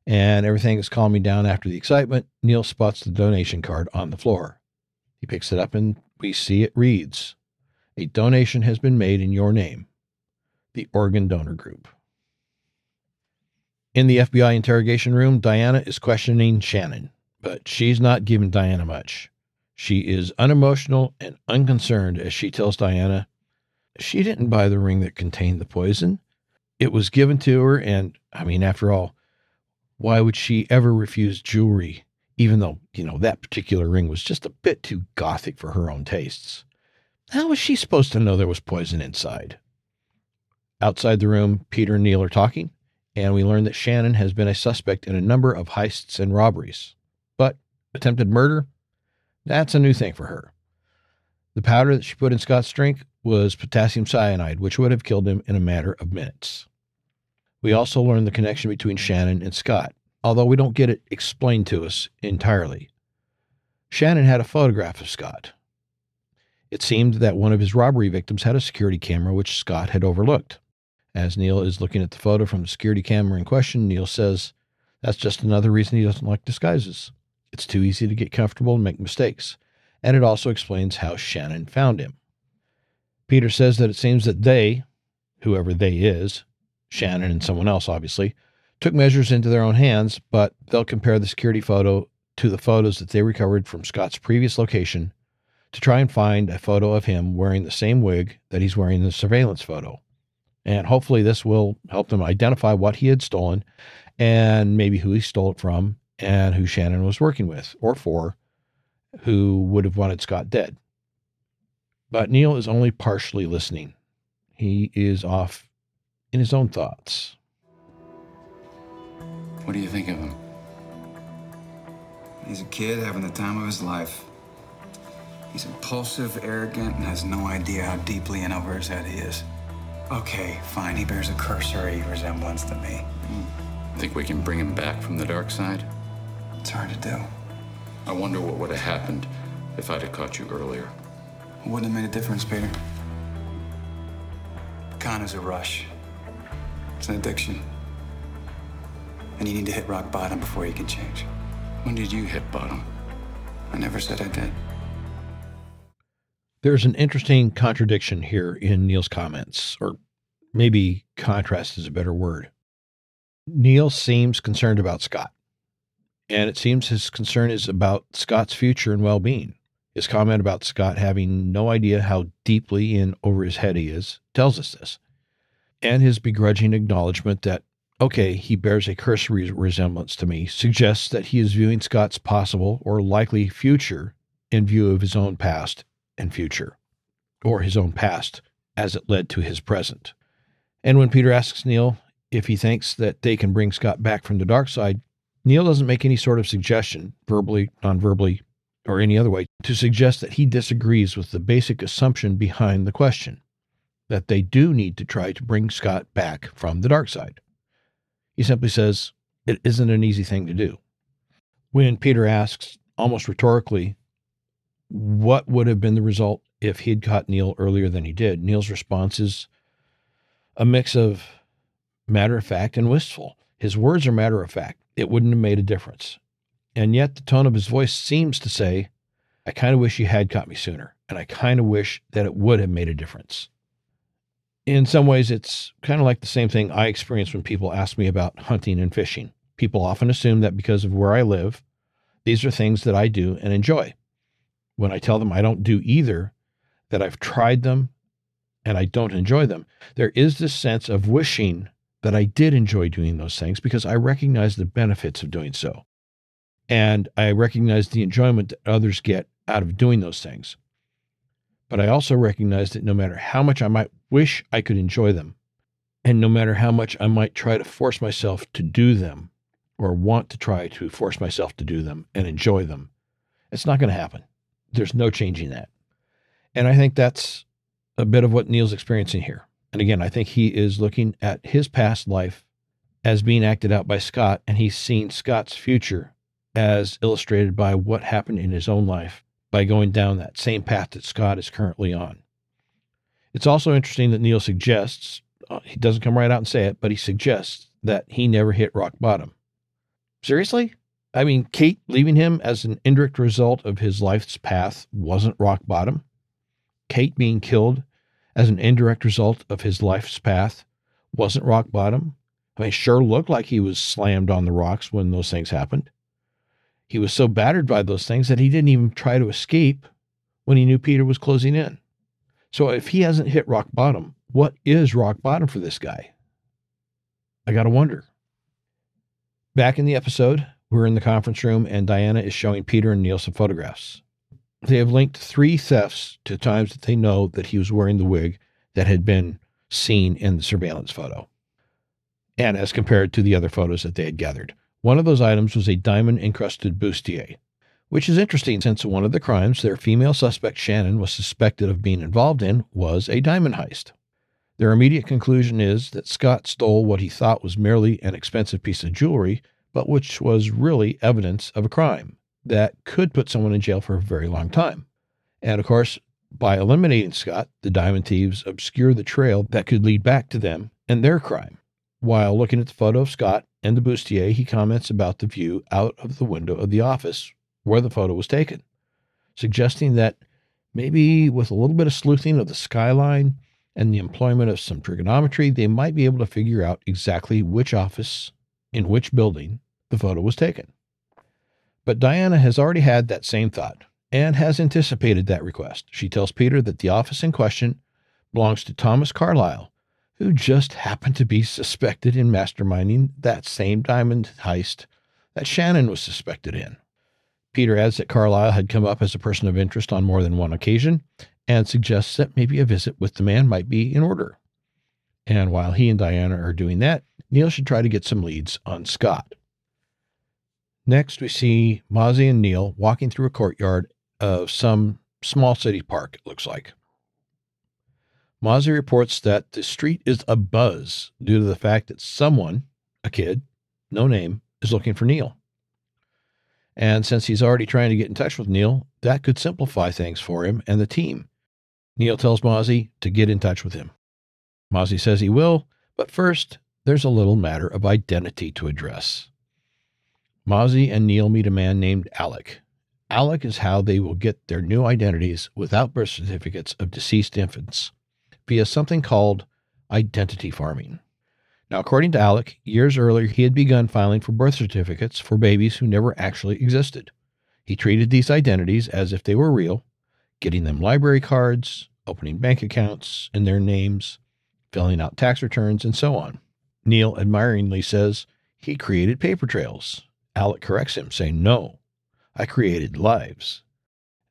and everything is calming down after the excitement, Neal spots the donation card on the floor. He picks it up and we see it reads A donation has been made in your name, the Organ Donor Group. In the FBI interrogation room, Diana is questioning Shannon, but she's not giving Diana much. She is unemotional and unconcerned as she tells Diana she didn't buy the ring that contained the poison. It was given to her, and I mean, after all, Why would she ever refuse jewelry, even though, you know, that particular ring was just a bit too gothic for her own tastes? How was she supposed to know there was poison inside? Outside the room, Peter and Neal are talking, and we learn that Shannon has been a suspect in a number of heists and robberies. But attempted murder? That's a new thing for her. The powder that she put in Scott's drink was potassium cyanide, which would have killed him in a matter of minutes. We also learn the connection between Shannon and Scott, although we don't get it explained to us entirely. Shannon had a photograph of Scott. It seemed that one of his robbery victims had a security camera which Scott had overlooked. As Neal is looking at the photo from the security camera in question, Neal says, That's just another reason he doesn't like disguises. It's too easy to get comfortable and make mistakes. And it also explains how Shannon found him. Peter says that it seems that they, whoever they is, Shannon and someone else obviously, took measures into their own hands, but they'll compare the security photo to the photos that they recovered from Scott's previous location to try and find a photo of him wearing the same wig that he's wearing in the surveillance photo. And hopefully, this will help them identify what he had stolen and maybe who he stole it from and who Shannon was working with or for, who would have wanted Scott dead. But Neal is only partially listening. He is off in his own thoughts. What do you think of him? He's a kid having the time of his life. He's impulsive, arrogant, and has no idea how deeply in over his head he is. Okay, fine, he bears a cursory resemblance to me. Hmm. Think we can bring him back from the dark side? It's hard to do. I wonder what would have happened if I'd have caught you earlier. It wouldn't have made a difference, Peter. Con is a rush. It's an addiction. And you need to hit rock bottom before you can change. When did you hit bottom? I never said I did. There's an interesting contradiction here in Neal's comments, or maybe contrast is a better word. Neal seems concerned about Scott, and it seems his concern is about Scott's future and well being. His comment about Scott having no idea how deeply in over his head he is tells us this. And his begrudging acknowledgement that, okay, he bears a cursory resemblance to me suggests that he is viewing Scott's possible or likely future in view of his own past and future, or his own past as it led to his present. And when Peter asks Neal if he thinks that they can bring Scott back from the dark side, Neal doesn't make any sort of suggestion, verbally, non verbally, or any other way, to suggest that he disagrees with the basic assumption behind the question that they do need to try to bring Scott back from the dark side. He simply says, it isn't an easy thing to do. When Peter asks, almost rhetorically, what would have been the result if he'd caught Neal earlier than he did? Neal's response is a mix of matter of fact and wistful. His words are matter of fact. It wouldn't have made a difference. And yet the tone of his voice seems to say, I kind of wish you had caught me sooner, and I kind of wish that it would have made a difference. In some ways, it's kind of like the same thing I experience when people ask me about hunting and fishing. People often assume that because of where I live, these are things that I do and enjoy when I tell them I don't do either, that I've tried them and I don't enjoy them, there is this sense of wishing that I did enjoy doing those things because I recognize the benefits of doing so. And I recognize the enjoyment that others get out of doing those things. But I also recognize that no matter how much I might wish I could enjoy them, and no matter how much I might try to force myself to do them, or want to try to force myself to do them and enjoy them, it's not going to happen. There's no changing that. And I think that's a bit of what Neal's experiencing here. And again, I think he is looking at his past life as being acted out by Scott, and he's seen Scott's future as illustrated by what happened in his own life by going down that same path that Scott is currently on. It's also interesting that Neal suggests, uh, he doesn't come right out and say it, but he suggests that he never hit rock bottom. Seriously? I mean, Kate leaving him as an indirect result of his life's path wasn't rock bottom. Kate being killed as an indirect result of his life's path wasn't rock bottom. I mean, sure looked like he was slammed on the rocks when those things happened. He was so battered by those things that he didn't even try to escape when he knew Peter was closing in. So if he hasn't hit rock bottom, what is rock bottom for this guy? I got to wonder. Back in the episode, we're in the conference room and Diana is showing Peter and Neal some photographs. They have linked three thefts to times that they know that he was wearing the wig that had been seen in the surveillance photo, and as compared to the other photos that they had gathered. One of those items was a diamond encrusted bustier, which is interesting since one of the crimes their female suspect Shannon was suspected of being involved in was a diamond heist. Their immediate conclusion is that Scott stole what he thought was merely an expensive piece of jewelry, but which was really evidence of a crime that could put someone in jail for a very long time. And of course, by eliminating Scott, the diamond thieves obscure the trail that could lead back to them and their crime. While looking at the photo of Scott and the bustier, he comments about the view out of the window of the office where the photo was taken, suggesting that maybe with a little bit of sleuthing of the skyline and the employment of some trigonometry, they might be able to figure out exactly which office in which building the photo was taken. But Diana has already had that same thought and has anticipated that request. She tells Peter that the office in question belongs to Thomas Carlyle, who just happened to be suspected in masterminding that same diamond heist that Shannon was suspected in. Peter adds that Carlyle had come up as a person of interest on more than one occasion and suggests that maybe a visit with the man might be in order. And while he and Diana are doing that, Neal should try to get some leads on Scott. Next, we see Mozzie and Neal walking through a courtyard of some small city park, it looks like. Mozzie reports that the street is abuzz due to the fact that someone, a kid, no name, is looking for Neal. And since he's already trying to get in touch with Neal, that could simplify things for him and the team. Neal tells Mozzie to get in touch with him. Mozzie says he will, but first, there's a little matter of identity to address. Mozzie and Neal meet a man named Alec. Alec is how they will get their new identities without birth certificates of deceased infants via something called identity farming. Now, according to Alec, years earlier he had begun filing for birth certificates for babies who never actually existed. He treated these identities as if they were real, getting them library cards, opening bank accounts in their names, filling out tax returns, and so on. Neal admiringly says he created paper trails. Alec corrects him, saying, No, I created lives.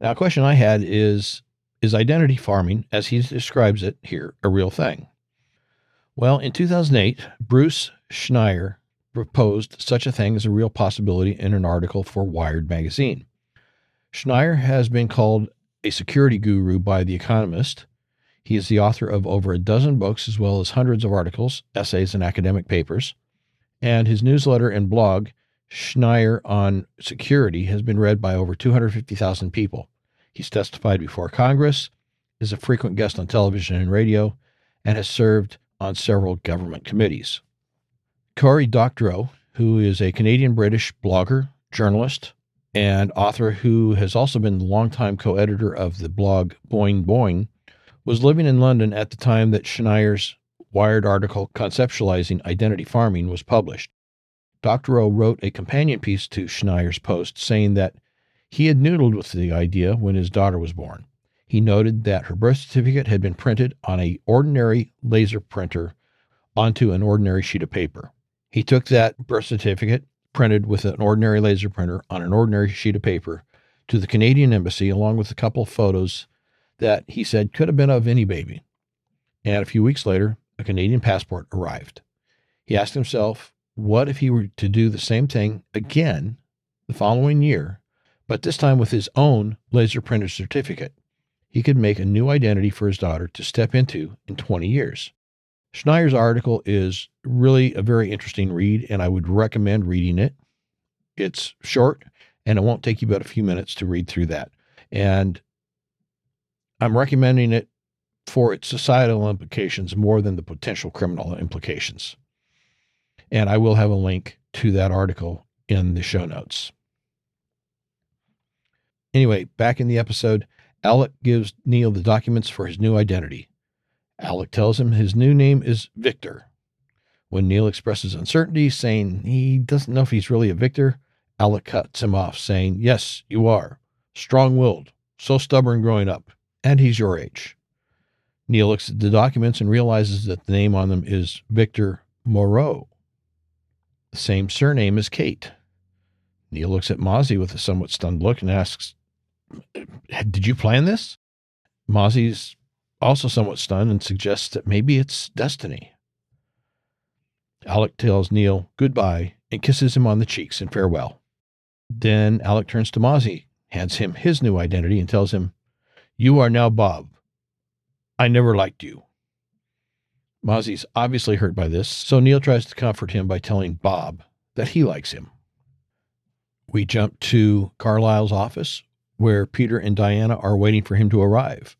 Now, a question I had is Is identity farming, as he describes it here, a real thing? Well, in 2008, Bruce Schneier proposed such a thing as a real possibility in an article for Wired magazine. Schneier has been called a security guru by The Economist. He is the author of over a dozen books, as well as hundreds of articles, essays, and academic papers. And his newsletter and blog, Schneier on Security, has been read by over 250,000 people. He's testified before Congress, is a frequent guest on television and radio, and has served on several government committees. Cory Doctorow, who is a Canadian British blogger, journalist, and author who has also been the longtime co editor of the blog Boing Boing, was living in London at the time that Schneier's Wired article conceptualizing identity farming was published. Doctorow wrote a companion piece to Schneier's post saying that he had noodled with the idea when his daughter was born. He noted that her birth certificate had been printed on a ordinary laser printer onto an ordinary sheet of paper. He took that birth certificate, printed with an ordinary laser printer on an ordinary sheet of paper, to the Canadian embassy along with a couple of photos that he said could have been of any baby. And a few weeks later, a Canadian passport arrived. He asked himself, what if he were to do the same thing again the following year, but this time with his own laser printed certificate? he could make a new identity for his daughter to step into in 20 years. Schneier's article is really a very interesting read, and I would recommend reading it. It's short, and it won't take you but a few minutes to read through that. And I'm recommending it for its societal implications more than the potential criminal implications. And I will have a link to that article in the show notes. Anyway, back in the episode, Alec gives Neal the documents for his new identity. Alec tells him his new name is Victor. When Neal expresses uncertainty, saying he doesn't know if he's really a Victor, Alec cuts him off, saying, Yes, you are. Strong willed, so stubborn growing up, and he's your age. Neal looks at the documents and realizes that the name on them is Victor Moreau. the same surname as Kate. Neal looks at Mozzie with a somewhat stunned look and asks, Did you plan this? Mozzie's also somewhat stunned and suggests that maybe it's destiny. Alec tells Neal goodbye and kisses him on the cheeks in farewell. Then Alec turns to Mozzie, hands him his new identity, and tells him, You are now Bob. I never liked you. Mozzie's obviously hurt by this, so Neal tries to comfort him by telling Bob that he likes him. We jump to Carlisle's office, where Peter and Diana are waiting for him to arrive.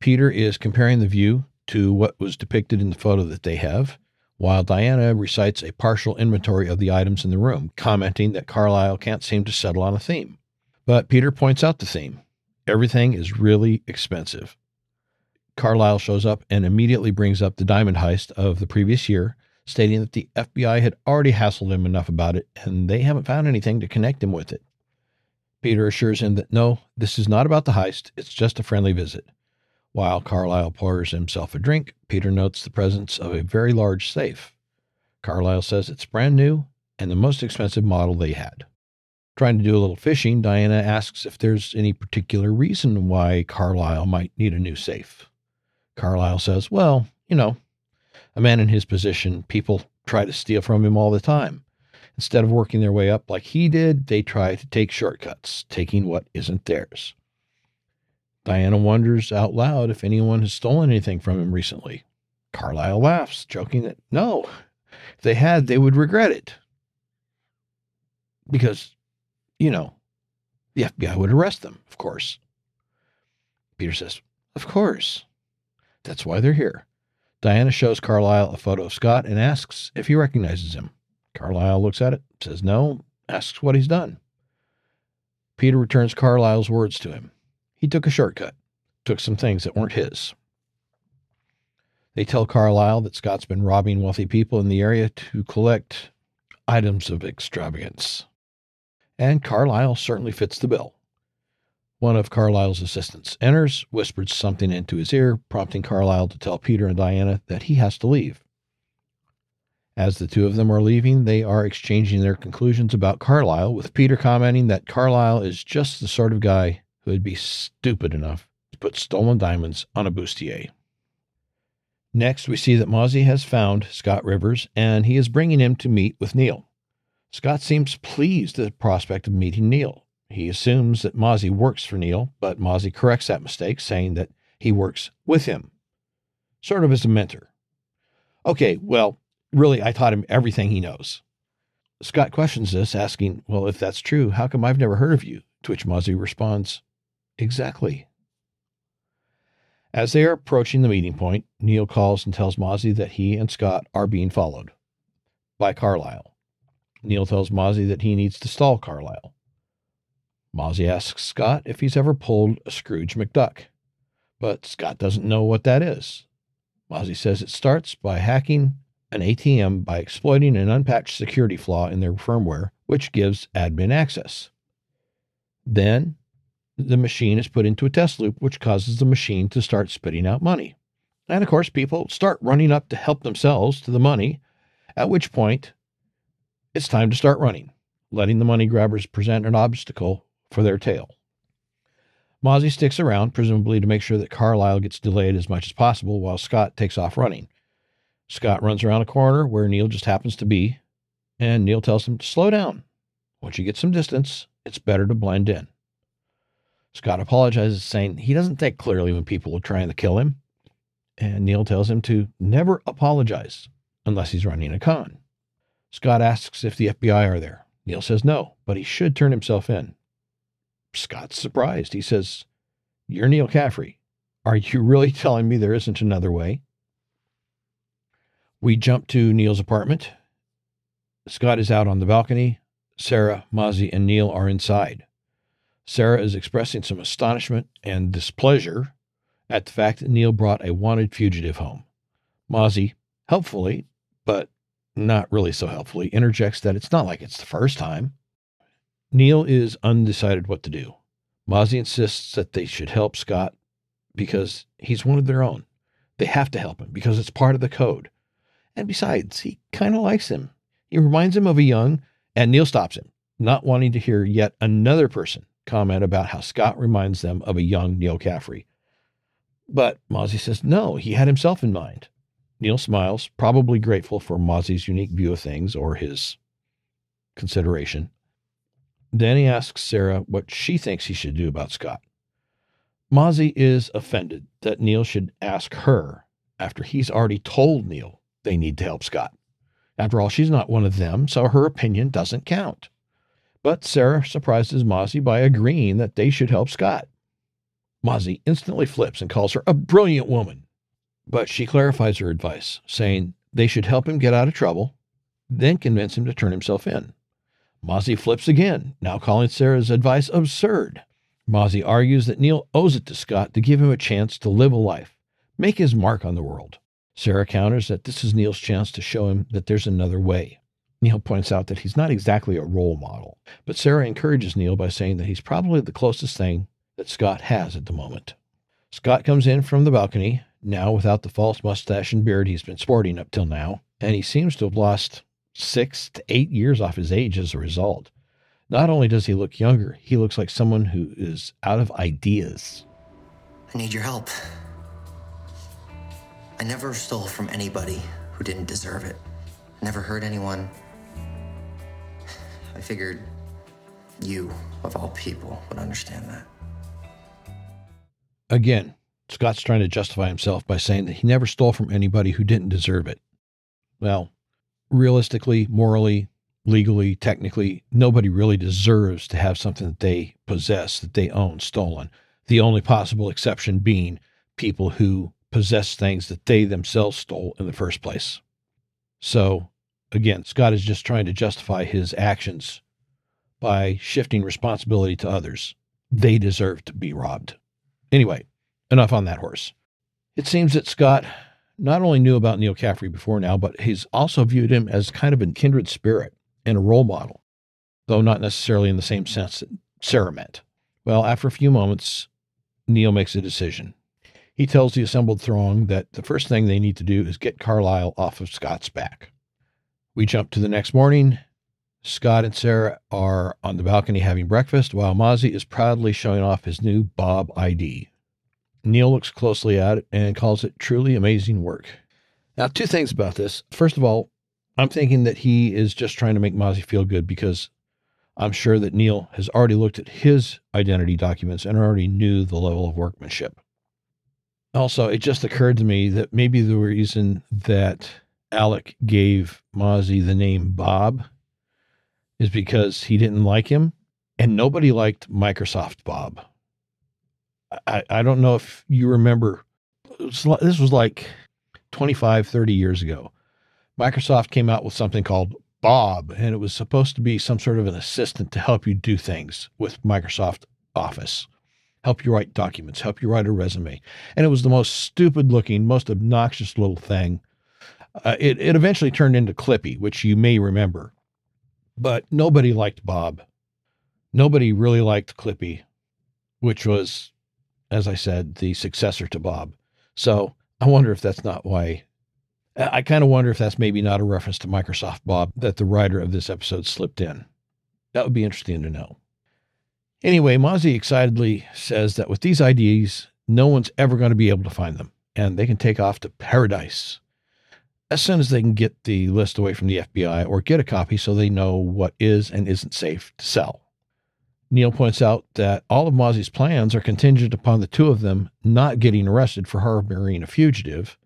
Peter is comparing the view to what was depicted in the photo that they have, while Diana recites a partial inventory of the items in the room, commenting that Carlyle can't seem to settle on a theme. But Peter points out the theme everything is really expensive. Carlyle shows up and immediately brings up the diamond heist of the previous year, stating that the FBI had already hassled him enough about it and they haven't found anything to connect him with it. Peter assures him that no, this is not about the heist, it's just a friendly visit. While Carlyle pours himself a drink, Peter notes the presence of a very large safe. Carlyle says it's brand new and the most expensive model they had. Trying to do a little fishing, Diana asks if there's any particular reason why Carlyle might need a new safe. Carlyle says, Well, you know, a man in his position, people try to steal from him all the time. Instead of working their way up like he did, they try to take shortcuts, taking what isn't theirs. Diana wonders out loud if anyone has stolen anything from him recently. Carlisle laughs, joking that no, if they had, they would regret it. Because, you know, the FBI would arrest them, of course. Peter says, Of course. That's why they're here. Diana shows Carlisle a photo of Scott and asks if he recognizes him. Carlisle looks at it, says no, asks what he's done. Peter returns Carlisle's words to him. He took a shortcut, took some things that weren't his. They tell Carlisle that Scott's been robbing wealthy people in the area to collect items of extravagance. And Carlisle certainly fits the bill. One of Carlisle's assistants enters, whispers something into his ear, prompting Carlisle to tell Peter and Diana that he has to leave. As the two of them are leaving, they are exchanging their conclusions about Carlyle, with Peter commenting that Carlyle is just the sort of guy who would be stupid enough to put stolen diamonds on a bustier. Next, we see that Mozzie has found Scott Rivers and he is bringing him to meet with Neal. Scott seems pleased at the prospect of meeting Neal. He assumes that Mozzie works for Neal, but Mozzie corrects that mistake, saying that he works with him, sort of as a mentor. Okay, well, really, I taught him everything he knows. Scott questions this, asking, Well, if that's true, how come I've never heard of you? To which Mozzie responds, Exactly. As they are approaching the meeting point, Neal calls and tells Mozzie that he and Scott are being followed by Carlisle. Neal tells Mozzie that he needs to stall Carlisle. Mozzie asks Scott if he's ever pulled a Scrooge McDuck, but Scott doesn't know what that is. Mozzie says it starts by hacking an ATM by exploiting an unpatched security flaw in their firmware, which gives admin access. Then the machine is put into a test loop, which causes the machine to start spitting out money. And of course, people start running up to help themselves to the money, at which point it's time to start running, letting the money grabbers present an obstacle for their tail. Mozzie sticks around, presumably to make sure that Carlisle gets delayed as much as possible while Scott takes off running. Scott runs around a corner where Neal just happens to be, and Neal tells him to slow down. Once you get some distance, it's better to blend in. Scott apologizes, saying he doesn't think clearly when people are trying to kill him, and Neal tells him to never apologize unless he's running a con. Scott asks if the FBI are there. Neal says no, but he should turn himself in. Scott's surprised. He says, You're Neal Caffrey. Are you really telling me there isn't another way? We jump to Neal's apartment. Scott is out on the balcony. Sarah, Mozzie, and Neal are inside. Sarah is expressing some astonishment and displeasure at the fact that Neal brought a wanted fugitive home. Mozzie, helpfully, but not really so helpfully, interjects that it's not like it's the first time. Neal is undecided what to do. Mozzie insists that they should help Scott because he's one of their own. They have to help him because it's part of the code. And besides, he kind of likes him. He reminds him of a young, and Neal stops him, not wanting to hear yet another person comment about how Scott reminds them of a young Neal Caffrey. But Mozzie says no, he had himself in mind. Neal smiles, probably grateful for Mozzie's unique view of things or his consideration. Then he asks Sarah what she thinks he should do about Scott. Mozzie is offended that Neal should ask her after he's already told Neal they need to help Scott. After all, she's not one of them, so her opinion doesn't count. But Sarah surprises Mozzie by agreeing that they should help Scott. Mozzie instantly flips and calls her a brilliant woman. But she clarifies her advice, saying they should help him get out of trouble, then convince him to turn himself in. Mozzie flips again, now calling Sarah's advice absurd. Mozzie argues that Neal owes it to Scott to give him a chance to live a life, make his mark on the world. Sarah counters that this is Neal's chance to show him that there's another way. Neal points out that he's not exactly a role model, but Sarah encourages Neal by saying that he's probably the closest thing that Scott has at the moment. Scott comes in from the balcony, now without the false mustache and beard he's been sporting up till now, and he seems to have lost six to eight years off his age as a result. Not only does he look younger, he looks like someone who is out of ideas. I need your help. I never stole from anybody who didn't deserve it. I never hurt anyone. I figured you, of all people, would understand that. Again, Scott's trying to justify himself by saying that he never stole from anybody who didn't deserve it. Well, realistically, morally, legally, technically, nobody really deserves to have something that they possess, that they own, stolen. The only possible exception being people who possess things that they themselves stole in the first place. So, again, Scott is just trying to justify his actions by shifting responsibility to others. They deserve to be robbed. Anyway, enough on that horse. It seems that Scott not only knew about Neal Caffrey before now, but he's also viewed him as kind of a kindred spirit and a role model, though not necessarily in the same sense that Sarah meant. Well, after a few moments, Neal makes a decision. He tells the assembled throng that the first thing they need to do is get Carlisle off of Scott's back. We jump to the next morning. Scott and Sarah are on the balcony having breakfast while Mozzie is proudly showing off his new Bob ID. Neal looks closely at it and calls it truly amazing work. Now, two things about this. First of all, I'm thinking that he is just trying to make Mozzie feel good because I'm sure that Neal has already looked at his identity documents and already knew the level of workmanship. Also, it just occurred to me that maybe the reason that Alec gave Mozzie the name Bob is because he didn't like him, and nobody liked Microsoft Bob. I, I don't know if you remember, this was like 25, 30 years ago. Microsoft came out with something called Bob, and it was supposed to be some sort of an assistant to help you do things with Microsoft Office, help you write documents, help you write a resume. And it was the most stupid looking, most obnoxious little thing. Uh, it, it eventually turned into Clippy, which you may remember. But nobody liked Bob. Nobody really liked Clippy, which was, as I said, the successor to Bob. So I wonder if that's not why. I kind of wonder if that's maybe not a reference to Microsoft Bob that the writer of this episode slipped in. That would be interesting to know. Anyway, Mozzie excitedly says that with these IDs, no one's ever going to be able to find them, and they can take off to paradise as soon as they can get the list away from the FBI or get a copy so they know what is and isn't safe to sell. Neal points out that all of Mozzie's plans are contingent upon the two of them not getting arrested for harboring a fugitive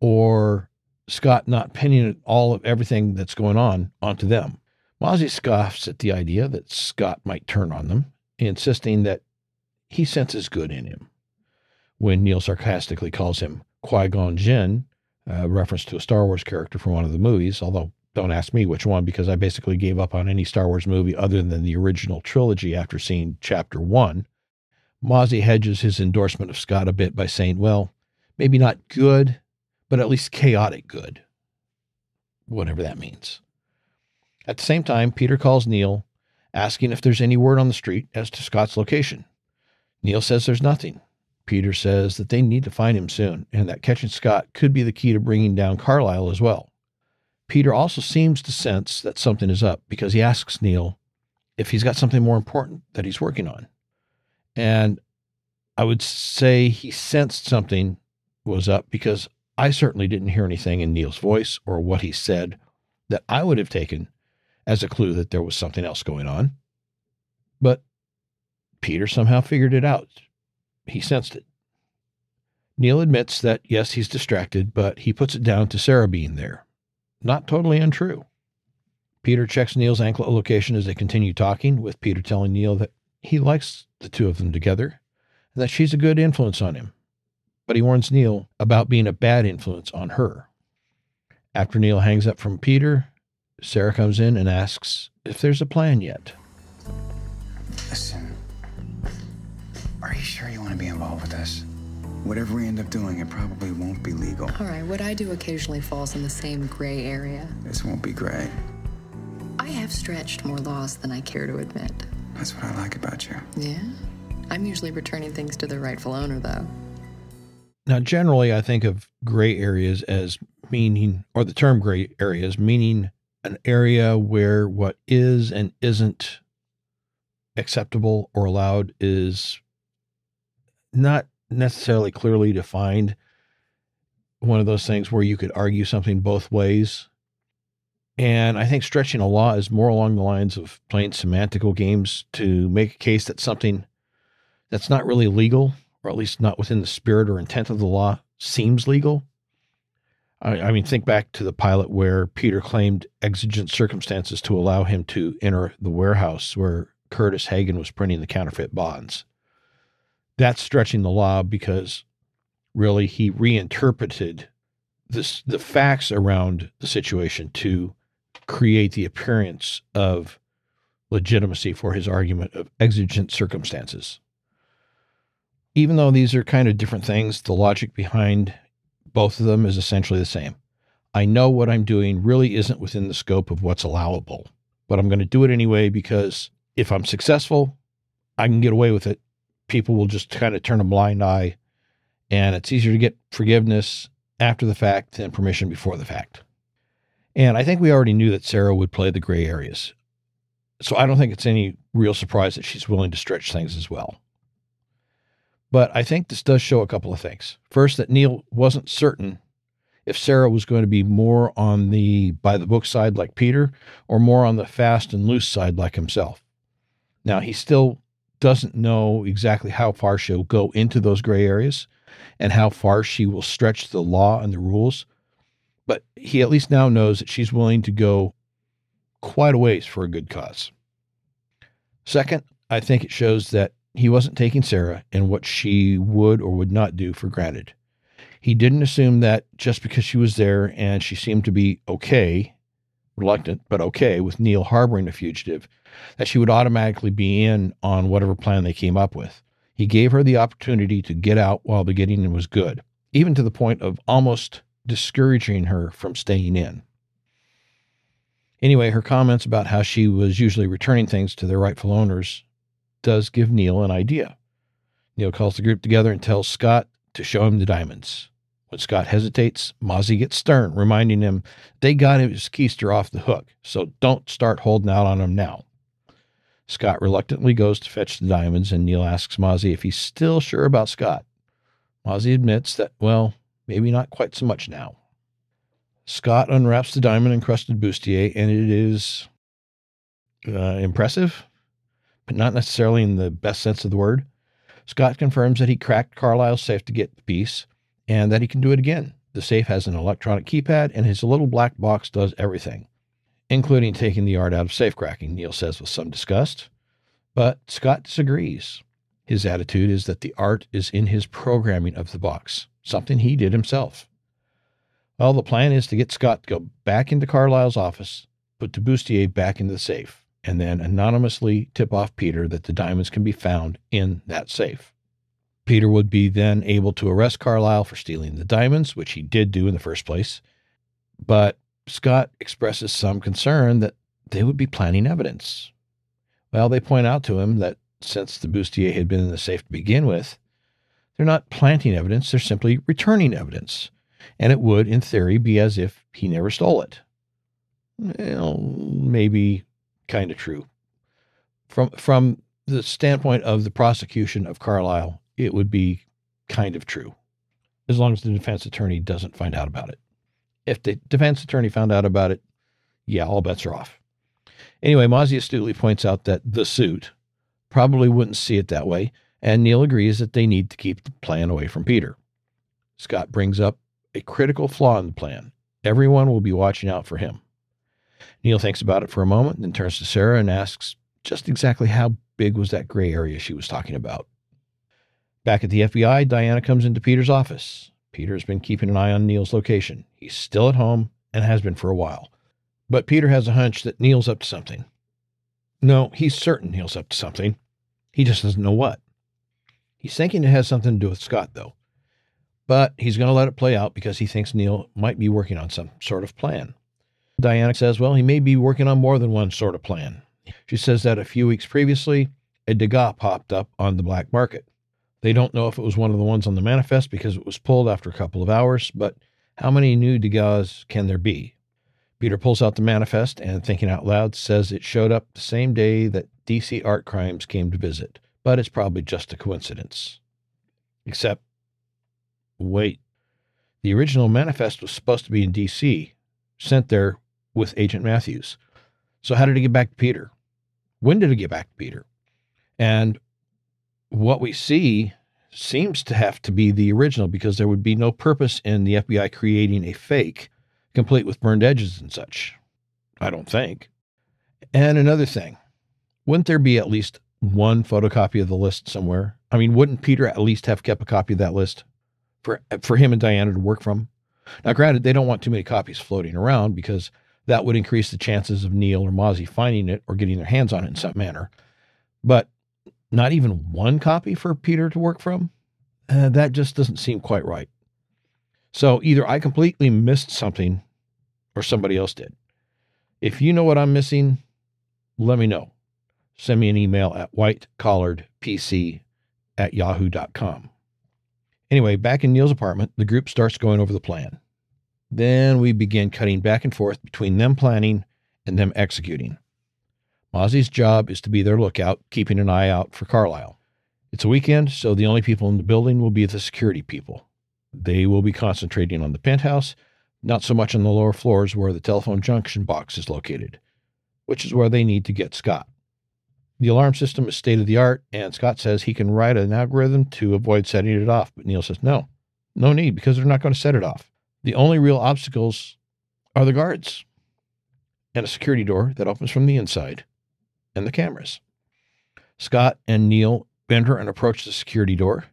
or Scott not pinning all of everything that's going on onto them. Mozzie scoffs at the idea that Scott might turn on them, insisting that he senses good in him. When Neal sarcastically calls him Qui Gon Jinn, a reference to a Star Wars character from one of the movies, although don't ask me which one because I basically gave up on any Star Wars movie other than the original trilogy after seeing chapter one. Mozzie hedges his endorsement of Scott a bit by saying, well, maybe not good, but at least chaotic good. Whatever that means. At the same time, Peter calls Neal, asking if there's any word on the street as to Scott's location. Neal says there's nothing. Peter says that they need to find him soon and that catching Scott could be the key to bringing down Carlisle as well. Peter also seems to sense that something is up because he asks Neal if he's got something more important that he's working on. And I would say he sensed something was up because I certainly didn't hear anything in Neal's voice or what he said that I would have taken as a clue that there was something else going on. But Peter somehow figured it out. He sensed it. Neal admits that, yes, he's distracted, but he puts it down to Sarah being there. Not totally untrue. Peter checks Neal's anklet location as they continue talking, with Peter telling Neal that he likes the two of them together and that she's a good influence on him. But he warns Neal about being a bad influence on her. After Neal hangs up from Peter, Sarah comes in and asks if there's a plan yet. Listen, are you sure you want to be involved with this? Whatever we end up doing, it probably won't be legal. All right, what I do occasionally falls in the same gray area. This won't be gray. I have stretched more laws than I care to admit. That's what I like about you. Yeah? I'm usually returning things to their rightful owner, though. Now, generally, I think of gray areas as meaning, or the term gray areas meaning an area where what is and isn't acceptable or allowed is not necessarily clearly defined. One of those things where you could argue something both ways. And I think stretching a law is more along the lines of playing semantical games to make a case that something that's not really legal, or at least not within the spirit or intent of the law, seems legal. I, I mean, think back to the pilot where Peter claimed exigent circumstances to allow him to enter the warehouse where Curtis Hagen was printing the counterfeit bonds that's stretching the law because really he reinterpreted this the facts around the situation to create the appearance of legitimacy for his argument of exigent circumstances. Even though these are kind of different things, the logic behind both of them is essentially the same. I know what I'm doing really isn't within the scope of what's allowable, but I'm going to do it anyway because if I'm successful, I can get away with it people will just kind of turn a blind eye and it's easier to get forgiveness after the fact than permission before the fact. And I think we already knew that Sarah would play the gray areas. So I don't think it's any real surprise that she's willing to stretch things as well. But I think this does show a couple of things. First, that Neal wasn't certain if Sarah was going to be more on the by the book side like Peter or more on the fast and loose side like himself. Now, he still doesn't know exactly how far she'll go into those gray areas and how far she will stretch the law and the rules. But he at least now knows that she's willing to go quite a ways for a good cause. Second, I think it shows that he wasn't taking Sarah and what she would or would not do for granted. He didn't assume that just because she was there and she seemed to be okay, reluctant, but okay with Neal harboring a fugitive, that she would automatically be in on whatever plan they came up with. He gave her the opportunity to get out while the getting was good, even to the point of almost discouraging her from staying in. Anyway, her comments about how she was usually returning things to their rightful owners does give Neal an idea. Neal calls the group together and tells Scott to show him the diamonds. When Scott hesitates, Mozzie gets stern, reminding him they got his keister off the hook, so don't start holding out on him now. Scott reluctantly goes to fetch the diamonds, and Neal asks Mozzie if he's still sure about Scott. Mozzie admits that, well, maybe not quite so much now. Scott unwraps the diamond encrusted bustier, and it is uh, impressive, but not necessarily in the best sense of the word. Scott confirms that he cracked Carlisle's safe to get the piece and that he can do it again. The safe has an electronic keypad, and his little black box does everything including taking the art out of safecracking, Neal says with some disgust. But Scott disagrees. His attitude is that the art is in his programming of the box, something he did himself. Well, the plan is to get Scott to go back into Carlisle's office, put the back into the safe, and then anonymously tip off Peter that the diamonds can be found in that safe. Peter would be then able to arrest Carlisle for stealing the diamonds, which he did do in the first place. But Scott expresses some concern that they would be planting evidence. Well, they point out to him that since the bustier had been in the safe to begin with, they're not planting evidence, they're simply returning evidence. And it would, in theory, be as if he never stole it. well, maybe kind of true. From from the standpoint of the prosecution of Carlisle, it would be kind of true, as long as the defense attorney doesn't find out about it. If the defense attorney found out about it, yeah, all bets are off. Anyway, Mozzie astutely points out that the suit probably wouldn't see it that way, and Neal agrees that they need to keep the plan away from Peter. Scott brings up a critical flaw in the plan. Everyone will be watching out for him. Neal thinks about it for a moment, then turns to Sarah and asks just exactly how big was that gray area she was talking about. Back at the FBI, Diana comes into Peter's office. Peter's been keeping an eye on Neal's location. He's still at home and has been for a while. But Peter has a hunch that Neal's up to something. No, he's certain Neal's up to something. He just doesn't know what. He's thinking it has something to do with Scott, though. But he's going to let it play out because he thinks Neal might be working on some sort of plan. Diana says, well, he may be working on more than one sort of plan. She says that a few weeks previously, a Degas popped up on the black market. They don't know if it was one of the ones on the manifest because it was pulled after a couple of hours, but how many new Degas can there be? Peter pulls out the manifest and, thinking out loud, says it showed up the same day that DC Art Crimes came to visit, but it's probably just a coincidence. Except, wait, the original manifest was supposed to be in DC, sent there with Agent Matthews. So, how did it get back to Peter? When did it get back to Peter? And what we see seems to have to be the original because there would be no purpose in the FBI creating a fake complete with burned edges and such. I don't think. And another thing, wouldn't there be at least one photocopy of the list somewhere? I mean, wouldn't Peter at least have kept a copy of that list for for him and Diana to work from? Now, granted, they don't want too many copies floating around because that would increase the chances of Neal or Mozzie finding it or getting their hands on it in some manner. But not even one copy for Peter to work from? Uh, that just doesn't seem quite right. So either I completely missed something or somebody else did. If you know what I'm missing, let me know. Send me an email at whitecollaredpc at yahoo.com. Anyway, back in Neal's apartment, the group starts going over the plan. Then we begin cutting back and forth between them planning and them executing. Mozzie's job is to be their lookout, keeping an eye out for Carlisle. It's a weekend, so the only people in the building will be the security people. They will be concentrating on the penthouse, not so much on the lower floors where the telephone junction box is located, which is where they need to get Scott. The alarm system is state of the art, and Scott says he can write an algorithm to avoid setting it off, but Neal says no, no need because they're not going to set it off. The only real obstacles are the guards and a security door that opens from the inside and the cameras. Scott and Neal enter and approach the security door,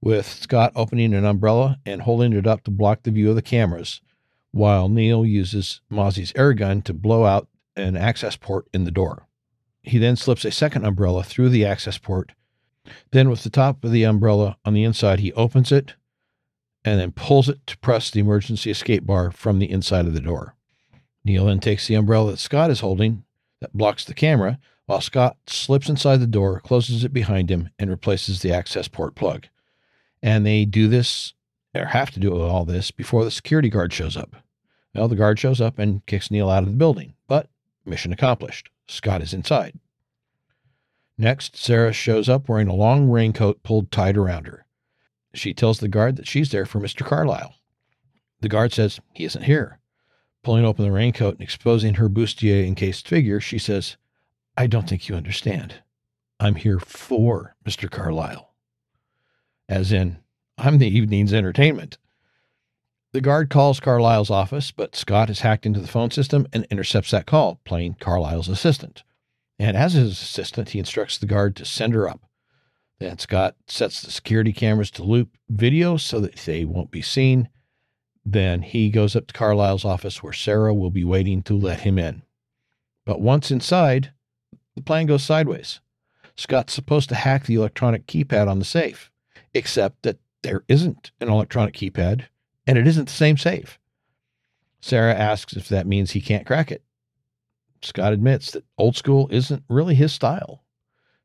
with Scott opening an umbrella and holding it up to block the view of the cameras, while Neal uses Mozzie's air gun to blow out an access port in the door. He then slips a second umbrella through the access port. Then, with the top of the umbrella on the inside, he opens it and then pulls it to press the emergency escape bar from the inside of the door. Neal then takes the umbrella that Scott is holding that blocks the camera while Scott slips inside the door, closes it behind him, and replaces the access port plug. And they do this, or have to do all this, before the security guard shows up. Well, the guard shows up and kicks Neal out of the building, but mission accomplished. Scott is inside. Next, Sarah shows up wearing a long raincoat pulled tight around her. She tells the guard that she's there for Mr. Carlyle. The guard says he isn't here. Pulling open the raincoat and exposing her bustier encased figure, she says, I don't think you understand. I'm here for Mr. Carlyle. As in, I'm the evening's entertainment. The guard calls Carlyle's office, but Scott has hacked into the phone system and intercepts that call, playing Carlyle's assistant. And as his assistant, he instructs the guard to send her up. Then Scott sets the security cameras to loop video so that they won't be seen. Then he goes up to Carlisle's office where Sarah will be waiting to let him in. But once inside, the plan goes sideways. Scott's supposed to hack the electronic keypad on the safe, except that there isn't an electronic keypad and it isn't the same safe. Sarah asks if that means he can't crack it. Scott admits that old school isn't really his style.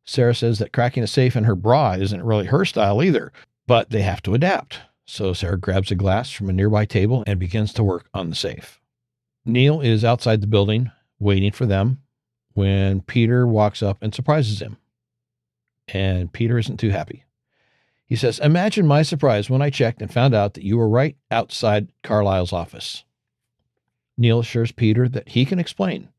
Sarah says that cracking a safe in her bra isn't really her style either, but they have to adapt. So Sarah grabs a glass from a nearby table and begins to work on the safe. Neal is outside the building waiting for them when Peter walks up and surprises him. And Peter isn't too happy. He says, Imagine my surprise when I checked and found out that you were right outside Carlisle's office. Neal assures Peter that he can explain.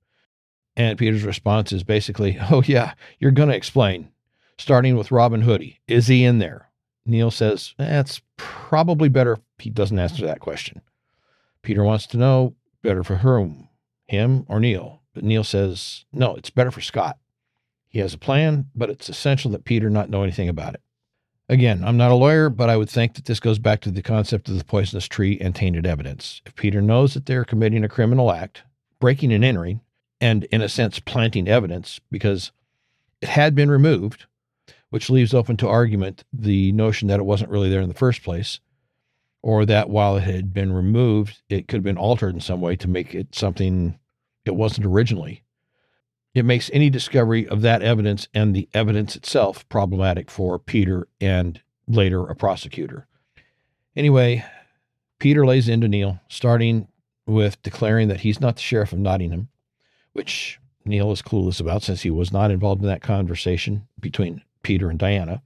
And Peter's response is basically, Oh, yeah, you're going to explain. Starting with Robin Hoodie. Is he in there? Neal says, That's probably better if he doesn't answer that question. Peter wants to know better for whom, him or Neal. But Neal says, No, it's better for Scott. He has a plan, but it's essential that Peter not know anything about it. Again, I'm not a lawyer, but I would think that this goes back to the concept of the poisonous tree and tainted evidence. If Peter knows that they're committing a criminal act, breaking and entering, and in a sense planting evidence because it had been removed, which leaves open to argument the notion that it wasn't really there in the first place, or that while it had been removed, it could have been altered in some way to make it something it wasn't originally. It makes any discovery of that evidence and the evidence itself problematic for Peter and later a prosecutor. Anyway, Peter lays into Neal, starting with declaring that he's not the sheriff of Nottingham, which Neal is clueless about since he was not involved in that conversation between Peter and Diana.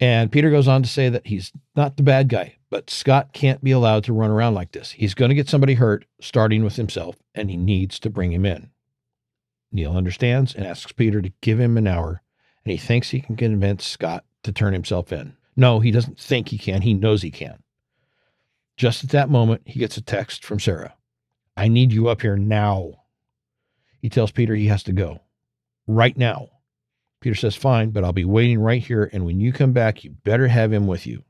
And Peter goes on to say that he's not the bad guy, but Scott can't be allowed to run around like this. He's going to get somebody hurt, starting with himself, and he needs to bring him in. Neal understands and asks Peter to give him an hour, and he thinks he can convince Scott to turn himself in. No, he doesn't think he can. He knows he can. Just at that moment, he gets a text from Sarah I need you up here now. He tells Peter he has to go right now. Peter says, Fine, but I'll be waiting right here, and when you come back, you better have him with you.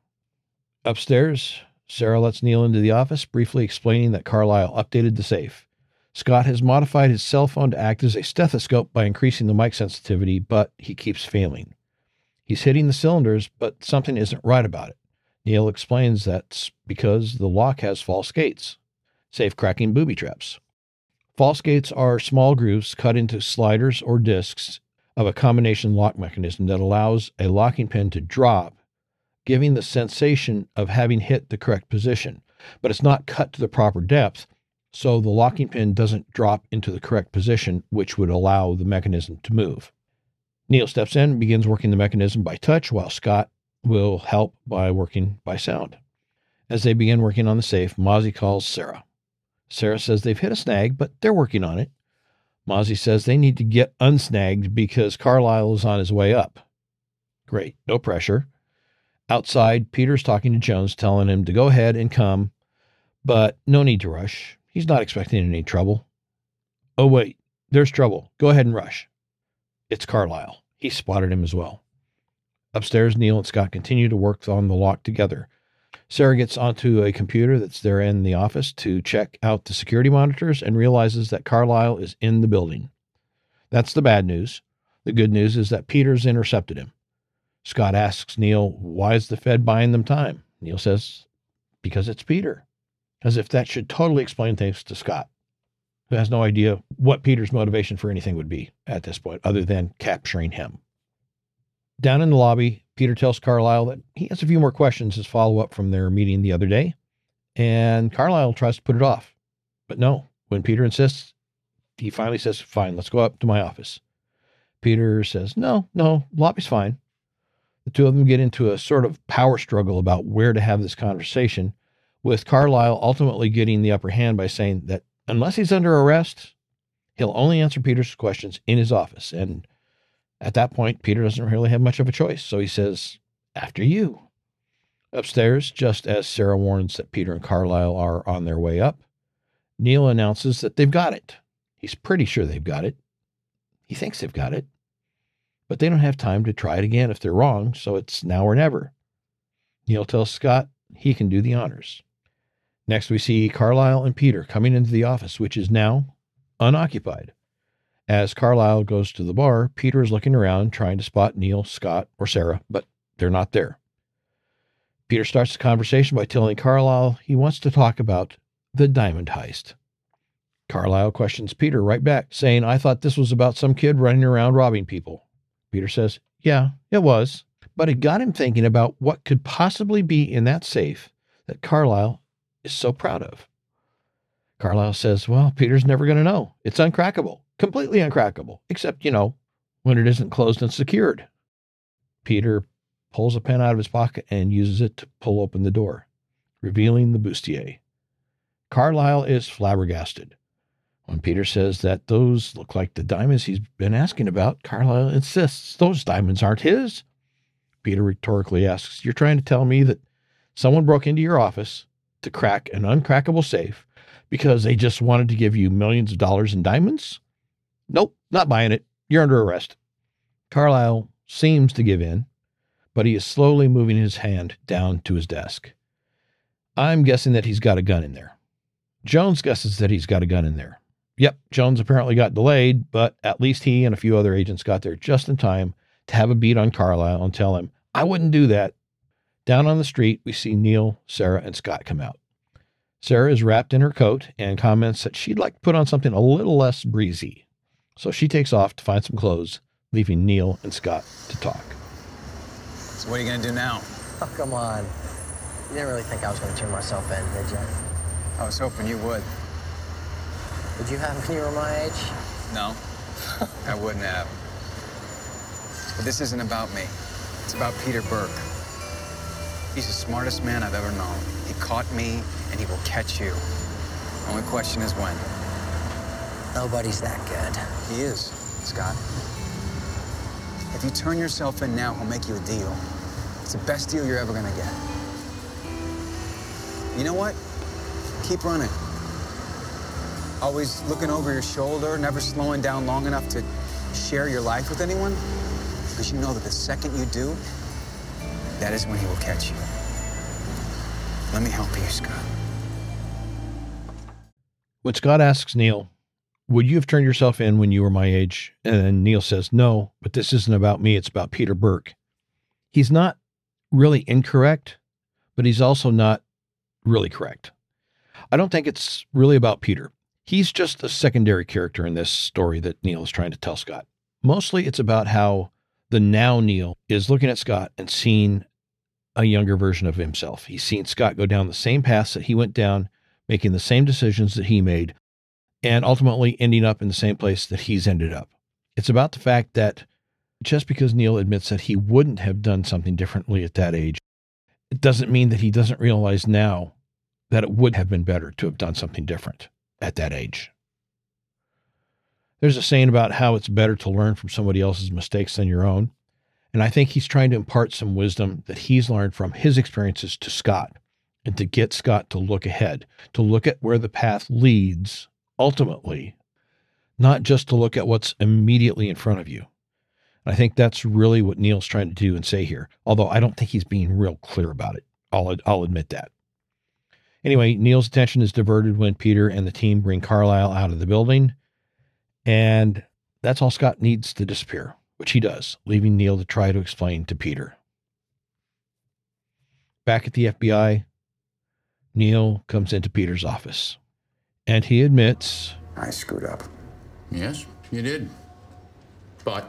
Upstairs, Sarah lets Neal into the office, briefly explaining that Carlisle updated the safe. Scott has modified his cell phone to act as a stethoscope by increasing the mic sensitivity, but he keeps failing. He's hitting the cylinders, but something isn't right about it. Neal explains that's because the lock has false gates, safe cracking booby traps. False gates are small grooves cut into sliders or discs of a combination lock mechanism that allows a locking pin to drop, giving the sensation of having hit the correct position. But it's not cut to the proper depth, so the locking pin doesn't drop into the correct position, which would allow the mechanism to move. Neal steps in and begins working the mechanism by touch, while Scott will help by working by sound. As they begin working on the safe, Mozzie calls Sarah. Sarah says they've hit a snag, but they're working on it. Mozzie says they need to get unsnagged because Carlisle is on his way up. Great, no pressure. Outside, Peter's talking to Jones, telling him to go ahead and come, but no need to rush. He's not expecting any trouble. Oh, wait, there's trouble. Go ahead and rush. It's Carlisle. He spotted him as well. Upstairs, Neal and Scott continue to work on the lock together. Sarah gets onto a computer that's there in the office to check out the security monitors and realizes that Carlisle is in the building. That's the bad news. The good news is that Peter's intercepted him. Scott asks Neal, why is the Fed buying them time? Neal says, because it's Peter as if that should totally explain things to Scott, who has no idea what Peter's motivation for anything would be at this point, other than capturing him. Down in the lobby, Peter tells Carlisle that he has a few more questions as follow up from their meeting the other day, and Carlisle tries to put it off. But no, when Peter insists, he finally says, Fine, let's go up to my office. Peter says, No, no, lobby's fine. The two of them get into a sort of power struggle about where to have this conversation with Carlisle ultimately getting the upper hand by saying that unless he's under arrest, he'll only answer Peter's questions in his office. And at that point, Peter doesn't really have much of a choice. So he says, After you. Upstairs, just as Sarah warns that Peter and Carlisle are on their way up, Neal announces that they've got it. He's pretty sure they've got it. He thinks they've got it. But they don't have time to try it again if they're wrong, so it's now or never. Neal tells Scott he can do the honors. Next, we see Carlisle and Peter coming into the office, which is now unoccupied. As Carlisle goes to the bar, Peter is looking around trying to spot Neal, Scott, or Sarah, but they're not there. Peter starts the conversation by telling Carlisle he wants to talk about the diamond heist. Carlisle questions Peter right back, saying, I thought this was about some kid running around robbing people. Peter says, Yeah, it was. But it got him thinking about what could possibly be in that safe that Carlisle is so proud of. Carlisle says, Well, Peter's never going to know. It's uncrackable, completely uncrackable, except, you know, when it isn't closed and secured. Peter pulls a pen out of his pocket and uses it to pull open the door, revealing the bustier. Carlyle is flabbergasted. When Peter says that those look like the diamonds he's been asking about, Carlyle insists those diamonds aren't his. Peter rhetorically asks, You're trying to tell me that someone broke into your office to crack an uncrackable safe because they just wanted to give you millions of dollars in diamonds? Nope, not buying it. You're under arrest. Carlisle seems to give in, but he is slowly moving his hand down to his desk. I'm guessing that he's got a gun in there. Jones guesses that he's got a gun in there. Yep, Jones apparently got delayed, but at least he and a few other agents got there just in time to have a beat on Carlisle and tell him, I wouldn't do that. Down on the street, we see Neal, Sarah, and Scott come out. Sarah is wrapped in her coat and comments that she'd like to put on something a little less breezy. So she takes off to find some clothes, leaving Neal and Scott to talk. So what are you gonna do now? Oh, come on. You didn't really think I was going to turn myself in, did you? I was hoping you would. Would you have when you were my age? No, I wouldn't have. But this isn't about me. It's about Peter Burke. He's the smartest man I've ever known. He caught me, and he will catch you. Only question is when. Nobody's that good. He is, Scott. If you turn yourself in now, he'll make you a deal. It's the best deal you're ever gonna get. You know what? Keep running. Always looking over your shoulder, never slowing down long enough to share your life with anyone. Because you know that the second you do, that is when he will catch you. Let me help you, Scott. When Scott asks Neal, Would you have turned yourself in when you were my age? And Neal says, No, but this isn't about me. It's about Peter Burke. He's not really incorrect, but he's also not really correct. I don't think it's really about Peter. He's just a secondary character in this story that Neal is trying to tell Scott. Mostly it's about how the now Neal is looking at Scott and seeing a younger version of himself. He's seen Scott go down the same paths that he went down, making the same decisions that he made, and ultimately ending up in the same place that he's ended up. It's about the fact that just because Neal admits that he wouldn't have done something differently at that age, it doesn't mean that he doesn't realize now that it would have been better to have done something different at that age. There's a saying about how it's better to learn from somebody else's mistakes than your own. And I think he's trying to impart some wisdom that he's learned from his experiences to Scott and to get Scott to look ahead, to look at where the path leads ultimately, not just to look at what's immediately in front of you. I think that's really what Neal's trying to do and say here, although I don't think he's being real clear about it. I'll, I'll admit that. Anyway, Neal's attention is diverted when Peter and the team bring Carlisle out of the building, and that's all Scott needs to disappear, which he does, leaving Neal to try to explain to Peter. Back at the FBI, Neil comes into Peter's office, and he admits I screwed up. Yes, you did. But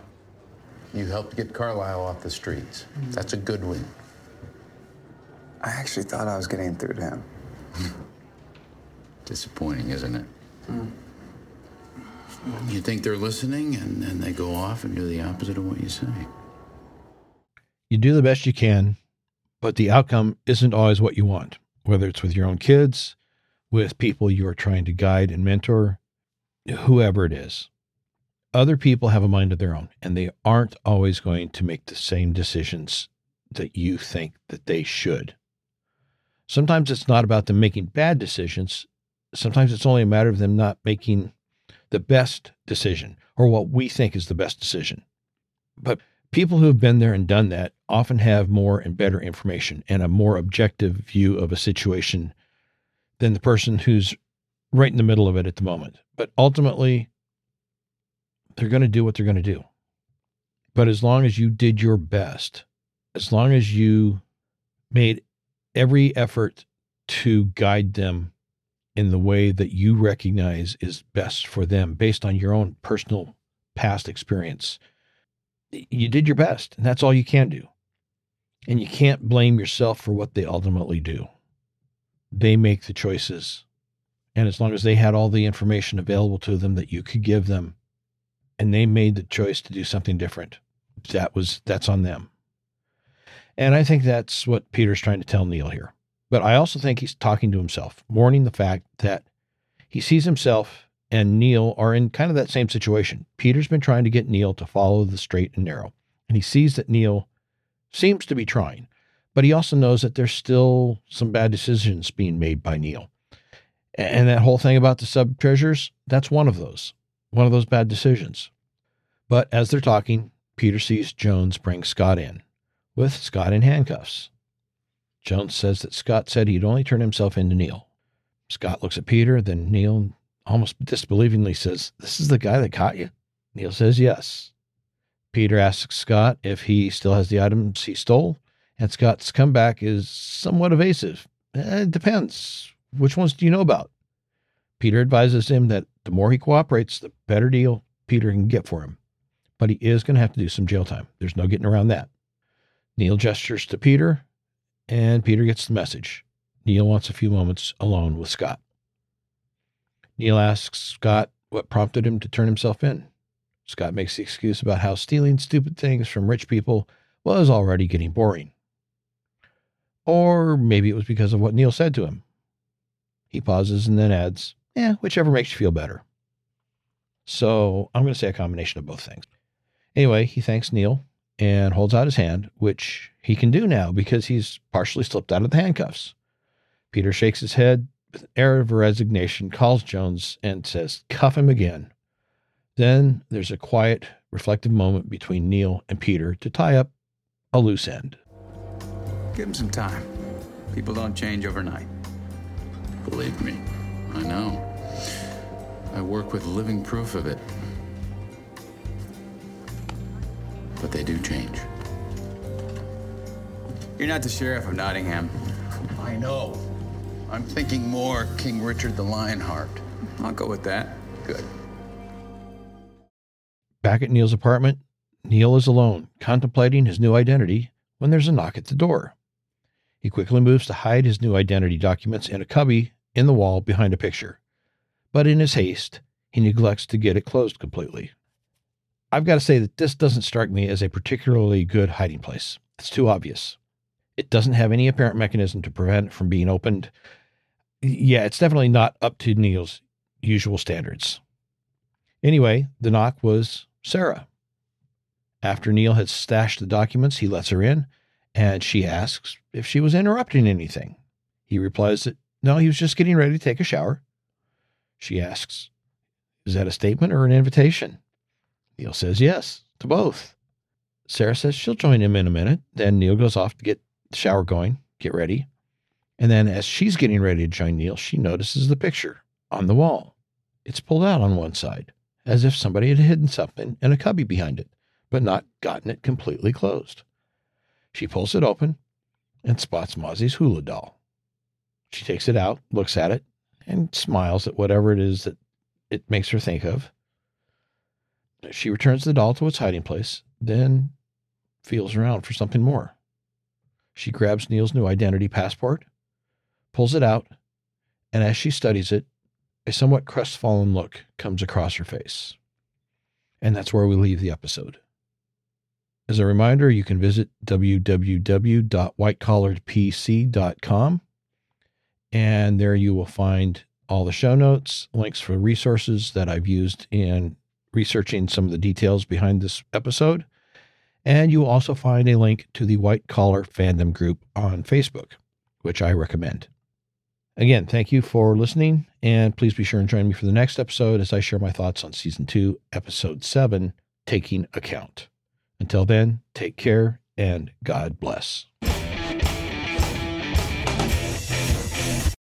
you helped get Carlisle off the streets. That's a good win. I actually thought I was getting through to him. Disappointing, isn't it? You think they're listening, and then they go off and do the opposite of what you say. you do the best you can, but the outcome isn't always what you want, whether it's with your own kids, with people you are trying to guide and mentor, whoever it is. Other people have a mind of their own, and they aren't always going to make the same decisions that you think that they should. Sometimes it's not about them making bad decisions. Sometimes it's only a matter of them not making the best decision or what we think is the best decision. But people who have been there and done that often have more and better information and a more objective view of a situation than the person who's right in the middle of it at the moment. But ultimately, they're going to do what they're going to do. But as long as you did your best, as long as you made every effort to guide them in the way that you recognize is best for them based on your own personal past experience, you did your best, and that's all you can do. And you can't blame yourself for what they ultimately do. They make the choices, And as long as they had all the information available to them that you could give them, and they made the choice to do something different, that was that's on them. And I think that's what Peter's trying to tell Neal here. But I also think he's talking to himself, mourning the fact that he sees himself and Neal are in kind of that same situation. Peter's been trying to get Neal to follow the straight and narrow, and he sees that Neal seems to be trying, but he also knows that there's still some bad decisions being made by Neal. And that whole thing about the sub treasures, that's one of those, one of those bad decisions. But as they're talking, Peter sees Jones bring Scott in with Scott in handcuffs. Jones says that Scott said he'd only turn himself in to Neal. Scott looks at Peter, then Neal almost disbelievingly says, This is the guy that caught you? Neal says, Yes. Peter asks Scott if he still has the items he stole, and Scott's comeback is somewhat evasive. Eh, it depends. Which ones do you know about? Peter advises him that the more he cooperates, the better deal Peter can get for him. But he is going to have to do some jail time. There's no getting around that. Neal gestures to Peter, and Peter gets the message. Neal wants a few moments alone with Scott. Neal asks Scott what prompted him to turn himself in. Scott makes the excuse about how stealing stupid things from rich people was already getting boring. Or maybe it was because of what Neal said to him. He pauses and then adds, Eh, whichever makes you feel better. So I'm going to say a combination of both things. Anyway, he thanks Neal and holds out his hand, which he can do now because he's partially slipped out of the handcuffs. Peter shakes his head with an air of resignation, calls Jones, and says, Cuff him again. Then there's a quiet, reflective moment between Neal and Peter to tie up a loose end. Give him some time. People don't change overnight. Believe me, I know. I work with living proof of it. But they do change. You're not the sheriff of Nottingham. I know. I'm thinking more King Richard the Lionheart. I'll go with that. Good. Back at Neal's apartment, Neal is alone, contemplating his new identity when there's a knock at the door. He quickly moves to hide his new identity documents in a cubby in the wall behind a picture. But in his haste, he neglects to get it closed completely. I've got to say that this doesn't strike me as a particularly good hiding place. It's too obvious. It doesn't have any apparent mechanism to prevent it from being opened. Yeah, it's definitely not up to Neal's usual standards. Anyway, the knock was Sarah. After Neal had stashed the documents, he lets her in and she asks if she was interrupting anything. He replies that no, he was just getting ready to take a shower. She asks, Is that a statement or an invitation? Neal says yes to both. Sarah says she'll join him in a minute. Then Neal goes off to get the shower going, get ready. And then as she's getting ready to join Neal, she notices the picture on the wall. It's pulled out on one side, as if somebody had hidden something in a cubby behind it, but not gotten it completely closed. She pulls it open and spots Mozzie's hula doll. She takes it out, looks at it, and smiles at whatever it is that it makes her think of. She returns the doll to its hiding place, then feels around for something more. She grabs Neal's new identity passport, pulls it out, and as she studies it, a somewhat crestfallen look comes across her face. And that's where we leave the episode. As a reminder, you can visit www.whitecollaredpc.com, and there you will find all the show notes, links for resources that I've used in researching some of the details behind this episode. And you will also find a link to the White Collar Fandom group on Facebook, which I recommend. Again, thank you for listening, and please be sure and join me for the next episode as I share my thoughts on Season 2, Episode 7 Taking Account. Until then, take care and God bless.